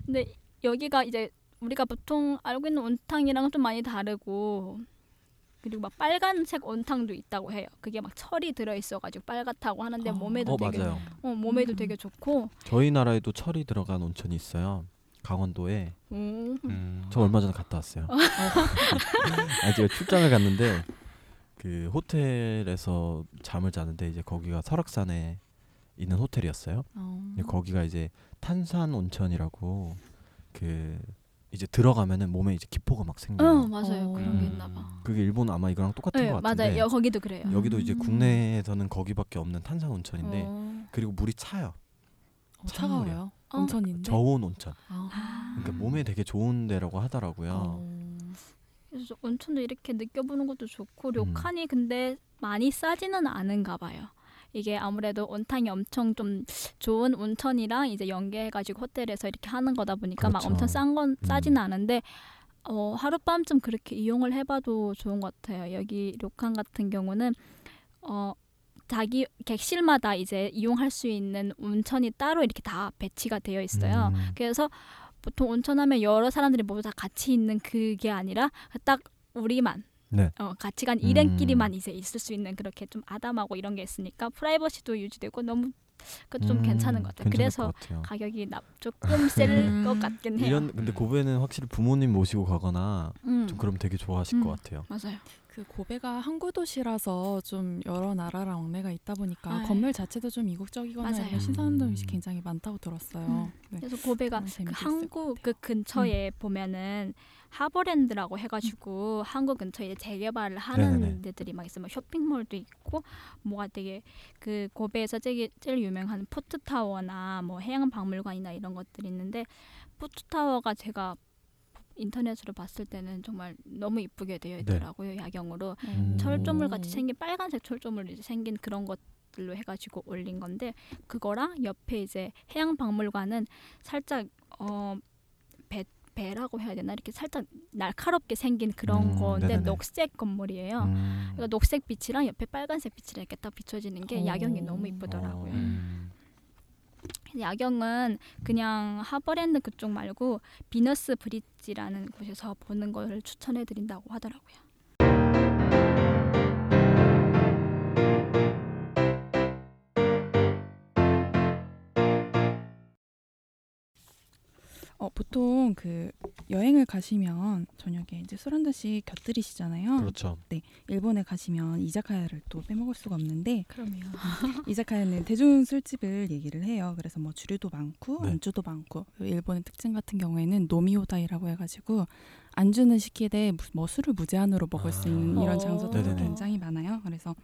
근데 여기가 이제 우리가 보통 알고 있는 온탕이랑은 좀 많이 다르고 그리고 막 빨간색 온탕도 있다고 해요. 그게 막 철이 들어 있어가지고 빨갛다고 하는데 어. 몸에도 어 되게 맞아요. 어, 몸에도 음. 되게 좋고. 저희 나라에도 철이 들어간 온천이 있어요. 강원도에 음. 음. 저 얼마 전에 갔다 왔어요. 아 제가 출장을 갔는데 그 호텔에서 잠을 자는데 이제 거기가 설악산에 있는 호텔이었어요. 어. 거기가 이제 탄산 온천이라고 그 이제 들어가면은 몸에 이제 기포가 막 생겨요. 어 맞아요. 어. 그런 게 음. 있나 봐. 그게 일본 아마 이거랑 똑같은 네, 것 같은데 맞아요. 여, 거기도 그래요. 여기도 이제 음. 국내에서는 거기밖에 없는 탄산 온천인데 어. 그리고 물이 차요. 어, 차가워요. 어. 온천인데. 저온 온천. 아. 그러니까 몸에 되게 좋은 데라고 하더라고요. 어. 그래서 온천도 이렇게 느껴보는 것도 좋고 음. 료칸이 근데 많이 싸지는 않은가 봐요. 이게 아무래도 온탕이 엄청 좀 좋은 온천이랑 이제 연계해가지고 호텔에서 이렇게 하는 거다 보니까 막 그렇죠. 엄청 싼건 음. 싸지는 않은데 어, 하룻밤쯤 그렇게 이용을 해봐도 좋은 것 같아요. 여기 료칸 같은 경우는 어, 자기 객실마다 이제 이용할 수 있는 온천이 따로 이렇게 다 배치가 되어 있어요. 음. 그래서 보통 온천하면 여러 사람들이 모두 다 같이 있는 그게 아니라 딱 우리만 네. 어, 같이 간 음. 일행끼리만 이제 있을 수 있는 그렇게 좀 아담하고 이런 게 있으니까 프라이버시도 유지되고 너무 그것도 좀 음, 괜찮은 것 같아요. 그래서 것 같아요. 가격이 나, 조금 셀 음. 것 같긴 해요. 이런 근데 고베는 확실히 부모님 모시고 가거나 음, 좀 그럼 되게 좋아하실 음. 것 같아요. 맞아요. 그 고베가 항구 도시라서 좀 여러 나라랑 왕래가 있다 보니까 아, 건물 자체도 좀 이국적이거나 맞아요. 이런 신선한 음. 것이 굉장히 많다고 들었어요. 음. 네. 그래서 고베가 그 항구 것 그. 근처에 보면은 하버랜드라고 해가지고 항구 근처에 이제 재개발을 하는 네네네. 데들이 막 있어요. 뭐 쇼핑몰도 있고 뭐가 되게 그 고베에서 제일, 제일 유명한 포트타워나 뭐 해양 박물관이나 이런 것들이 있는데 포트타워가 제가 인터넷으로 봤을 때는 정말 너무 이쁘게 되어 있더라고요 야경으로 음. 철조물 같이 생긴 빨간색 철조물 이제 생긴 그런 것 들로 해가지고 올린 건데 그거랑 옆에 이제 해양 박물관은 살짝 어 배, 배라고 해야 되나 이렇게 살짝 날카롭게 생긴 그런 음, 건데 네네네. 녹색 건물이에요. 음. 그러니까 녹색 빛이랑 옆에 빨간색 빛이 이렇게 딱 비춰지는 게 어. 야경이 너무 이쁘더라고요. 어, 음. 야경은 그냥 하버랜드 그쪽 말고 비너스 브릿지라는 곳에서 보는 걸 추천해 드린다고 하더라고요. 어, 보통 그 여행을 가시면 저녁에 이제 술 한 잔씩 곁들이시잖아요. 그렇죠. 일본에 가시면 이자카야를 또 빼먹을 수가 없는데 그럼요. 이자카야는 대중 술집을 얘기를 해요. 그래서 뭐 주류도 많고 네. 안주도 많고 일본의 특징 같은 경우에는 노미오다이라고 해가지고 안주는 시키되 무- 뭐 술을 무제한으로 먹을 수 있는 아. 이런 어. 장소들이 네네네. 굉장히 많아요. 그래서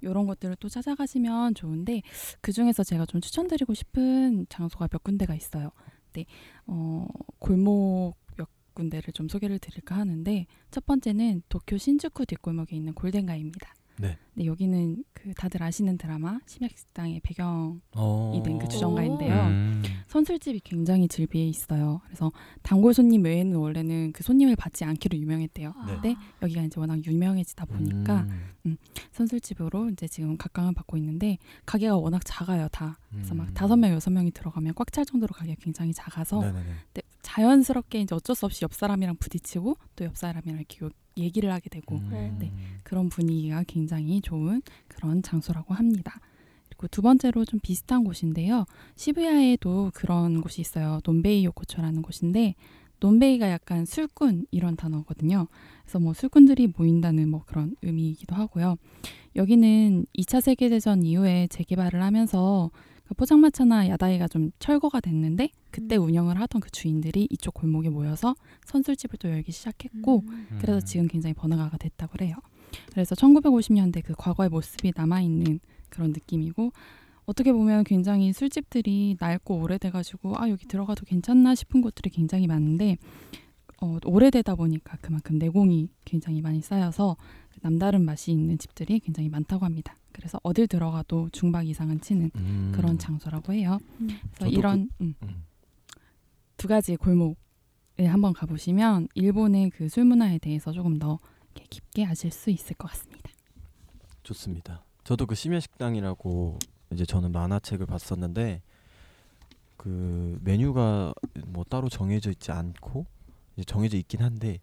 이런 것들을 또 찾아가시면 좋은데 그 중에서 제가 좀 추천드리고 싶은 장소가 몇 군데가 있어요. 네, 어, 골목 몇 군데를 좀 소개를 드릴까 하는데 첫 번째는 도쿄 신주쿠 뒷골목에 있는 골덴가입니다. 네. 근데 여기는 그 다들 아시는 드라마 심야식당의 배경이 어. 된그 주정가인데요. 음. 선술집이 굉장히 즐비해 있어요. 그래서 단골 손님 외에는 원래는 그 손님을 받지 않기로 유명했대요. 네. 네. 여기가 이제 워낙 유명해지다 보니까 음. 선술집으로 이제 지금 각광을 받고 있는데 가게가 워낙 작아요 다. 그래서 음. 막 다섯 명 여섯 명이 들어가면 꽉 찰 정도로 가게가 굉장히 작아서. 근데 자연스럽게 이제 어쩔 수 없이 옆 사람이랑 부딪히고 또 옆 사람이랑 이렇게 요- 얘기를 하게 되고 음. 네. 그런 분위기가 굉장히 좋은 그런 장소라고 합니다. 그리고 두 번째로 좀 비슷한 곳인데요. 시부야에도 그런 곳이 있어요. 논베이 요코초라는 곳인데 논베이가 약간 술꾼 이런 단어거든요. 그래서 뭐 술꾼들이 모인다는 뭐 그런 의미이기도 하고요. 여기는 2차 세계대전 이후에 재개발을 하면서 그 포장마차나 야다이가 좀 철거가 됐는데 그때 음. 운영을 하던 그 주인들이 이쪽 골목에 모여서 선술집을 또 열기 시작했고 음. 그래서 음. 지금 굉장히 번화가가 됐다고 그래요. 그래서 1950년대 그 과거의 모습이 남아 있는 그런 느낌이고 어떻게 보면 굉장히 술집들이 낡고 오래돼가지고 아 여기 들어가도 괜찮나 싶은 곳들이 굉장히 많은데 어, 오래되다 보니까 그만큼 내공이 굉장히 많이 쌓여서 남다른 맛이 있는 집들이 굉장히 많다고 합니다. 그래서 어딜 들어가도 중박 이상은 치는 음. 그런 장소라고 해요. 음. 그래서 이런 음, 음. 두 가지 골목에 한번 가보시면 일본의 그 술 문화에 대해서 조금 더 깊게 아실 수 있을 것 같습니다. 좋습니다. 저도 그 심야 식당이라고 이제 저는 만화책을 봤었는데 그 메뉴가 뭐 따로 정해져 있지 않고 이제 정해져 있긴 한데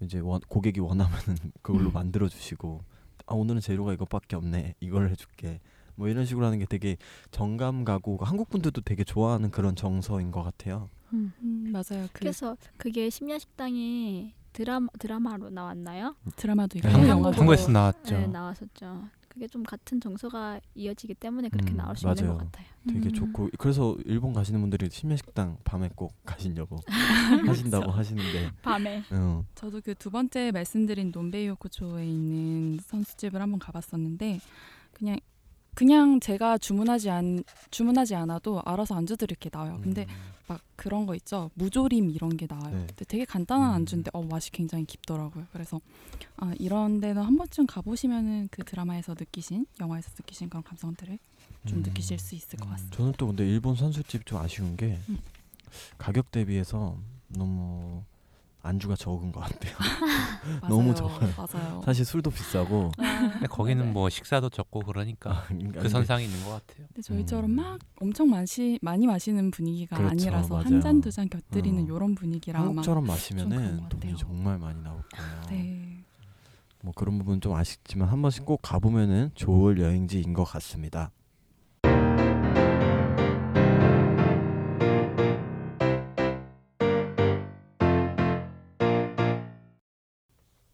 이제 원, 고객이 원하면은 그걸로 음. 만들어 주시고 아 오늘은 재료가 이것밖에 없네 이걸 해줄게 뭐 이런 식으로 하는 게 되게 정감 가고 한국 분들도 되게 좋아하는 그런 정서인 것 같아요. 음. 음, 맞아요. 그 그래서 그게 심야 식당이 드라마 드라마로 나왔나요? 드라마도 있고 네, 영화도. 한국에서 나왔죠. 네, 나왔었죠. 그게 좀 같은 정서가 이어지기 때문에 그렇게 음, 나올 수 있는 맞아요. 것 같아요. 되게 음. 좋고 그래서 일본 가시는 분들이 심야 식당 밤에 꼭 가시려고 하신다고 하시는데 밤에 어, 저도 그 두 번째 말씀드린 논베이 요코초에 있는 선수집을 한번 가봤었는데 그냥 그냥 제가 주문하지 않 주문하지 않아도 알아서 안주들이 이렇게 나와요. 근데 음. 막 그런 거 있죠. 무조림 이런 게 나와요. 네. 근데 되게 간단한 음. 안주인데 어 맛이 굉장히 깊더라고요. 그래서 아 이런 데는 한 번쯤 가보시면은 그 드라마에서 느끼신 영화에서 느끼신 그런 감성들을 좀 음. 느끼실 수 있을 것 같습니다. 저는 또 근데 일본 선술집 좀 아쉬운 게 음. 가격 대비해서 너무 안주가 적은 것 같아요. 너무 적어요. 맞아요. 사실 술도 비싸고 근데 거기는 네. 뭐 식사도 적고 그러니까 아, 그러니까 그 선상이 있는 것 같아요. 근데 저희처럼 음. 막 엄청 마시, 많이 마시는 분위기가 그렇죠, 아니라서. 한 잔 두잔 곁들이는 어. 이런 분위기라 한국처럼 마시면은 것 돈이. 정말 많이 나올 거예요. 네. 뭐 그런 부분 좀 아쉽지만 한 번씩 꼭 가보면은 좋을 여행지인 것 같습니다.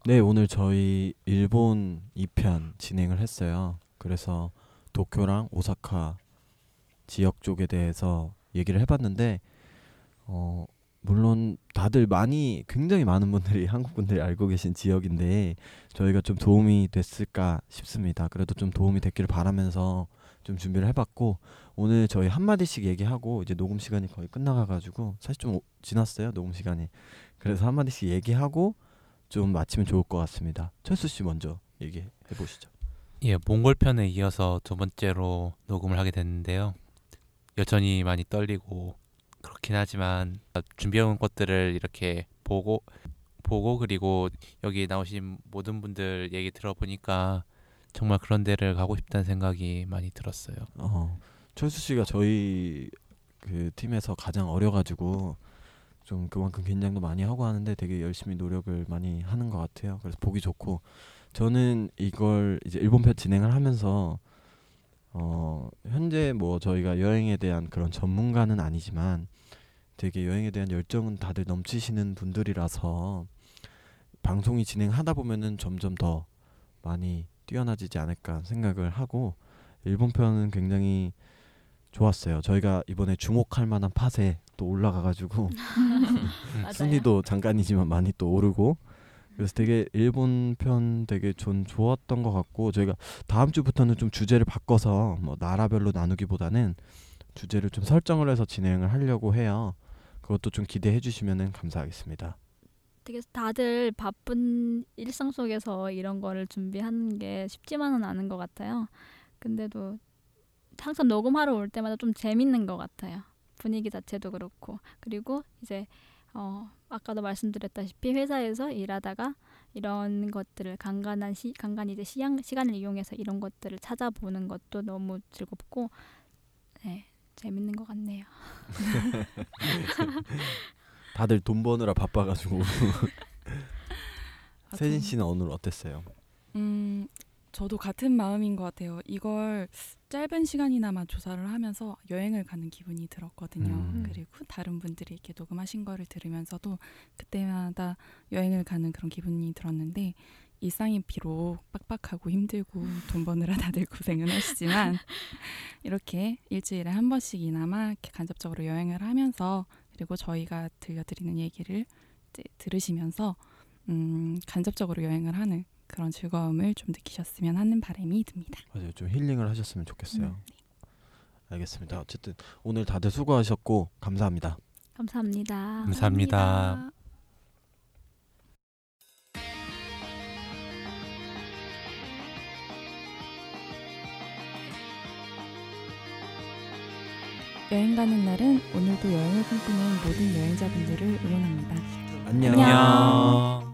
네, 오늘 저희 일본 2편 진행을 했어요. 그래서 도쿄랑 오사카 지역 쪽에 대해서 얘기를 해봤는데, 어, 물론 다들 많이, 굉장히 많은 분들이, 한국 분들이 알고 계신 지역인데, 저희가 좀 도움이 됐을까 싶습니다. 그래도 좀 도움이 됐기를 바라면서 좀 준비를 해봤고, 오늘 저희 한마디씩 얘기하고, 이제 녹음 시간이 거의 끝나가가지고, 사실 좀 오- 지났어요, 녹음 시간이. 그래서 한마디씩 얘기하고, 좀 마치면 좋을 것 같습니다. 철수 씨 먼저 얘기해 보시죠. 예, 몽골 편에 이어서 두 번째로 녹음을 하게 됐는데요. 여전히 많이 떨리고 그렇긴 하지만 준비해온 것들을 이렇게 보고 보고 그리고 여기 나오신 모든 분들 얘기 들어보니까 정말 그런 데를 가고 싶다는 생각이 많이 들었어요. 어, 철수 씨가 저희 그 팀에서 가장 어려가지고 좀 그만큼 긴장도 많이 하고 하는데 되게 열심히 노력을 많이 하는 것 같아요. 그래서 보기 좋고 저는 이걸 이제 일본 편 진행을 하면서 어, 현재 뭐 저희가 여행에 대한 그런 전문가는 아니지만 되게 여행에 대한 열정은 다들 넘치시는 분들이라서 방송이 진행하다 보면은 점점 더 많이 뛰어나지지 않을까 생각을 하고 일본 편은 굉장히 좋았어요. 저희가 이번에 주목할 만한 팟에 또 올라가가지고 맞아요. 순위도 잠깐이지만 많이 또 오르고 그래서 되게 일본 편 되게 전 좋았던 것 같고 저희가 다음 주부터는 좀 주제를 바꿔서 뭐 나라별로 나누기보다는 주제를 좀 설정을 해서 진행을 하려고 해요. 그것도 좀 기대해 주시면 감사하겠습니다. 되게 다들 바쁜 일상 속에서 이런 거를 준비하는 게 쉽지만은 않은 것 같아요. 근데도 항상 녹음하러 올 때마다 좀 재밌는 것 같아요. 분위기 자체도 그렇고 그리고 이제 어 아까도 말씀드렸다시피 회사에서 일하다가 이런 것들을 간간한 시 간간히 이제 시간 시간을 이용해서 이런 것들을 찾아보는 것도 너무 즐겁고 네 재밌는 것 같네요. 다들 돈 버느라 바빠가지고 아, 세진 저- 씨는 오늘 어땠어요? 음, 저도 같은 마음인 것 같아요. 이걸 짧은 시간이나마 조사를 하면서 여행을 가는 기분이 들었거든요. 음. 그리고 다른 분들이 이렇게 녹음하신 거를 들으면서도 그때마다 여행을 가는 그런 기분이 들었는데 일상이 비록 빡빡하고 힘들고 돈 버느라 다들 고생은 하시지만 이렇게 일주일에 한 번씩이나마 이렇게 간접적으로 여행을 하면서 그리고 저희가 들려드리는 얘기를 이제 들으시면서 음, 간접적으로 여행을 하는 그런 즐거움을 좀 느끼셨으면 하는 바람이 듭니다. 맞아요. 좀 힐링을 하셨으면 좋겠어요. 음. 알겠습니다. 어쨌든 오늘 다들 수고하셨고 감사합니다. 감사합니다. 감사합니다. 여행 가는 날은 오늘도 여행을 꿈꾸는 모든 여행자분들을 응원합니다. 안녕. 안녕.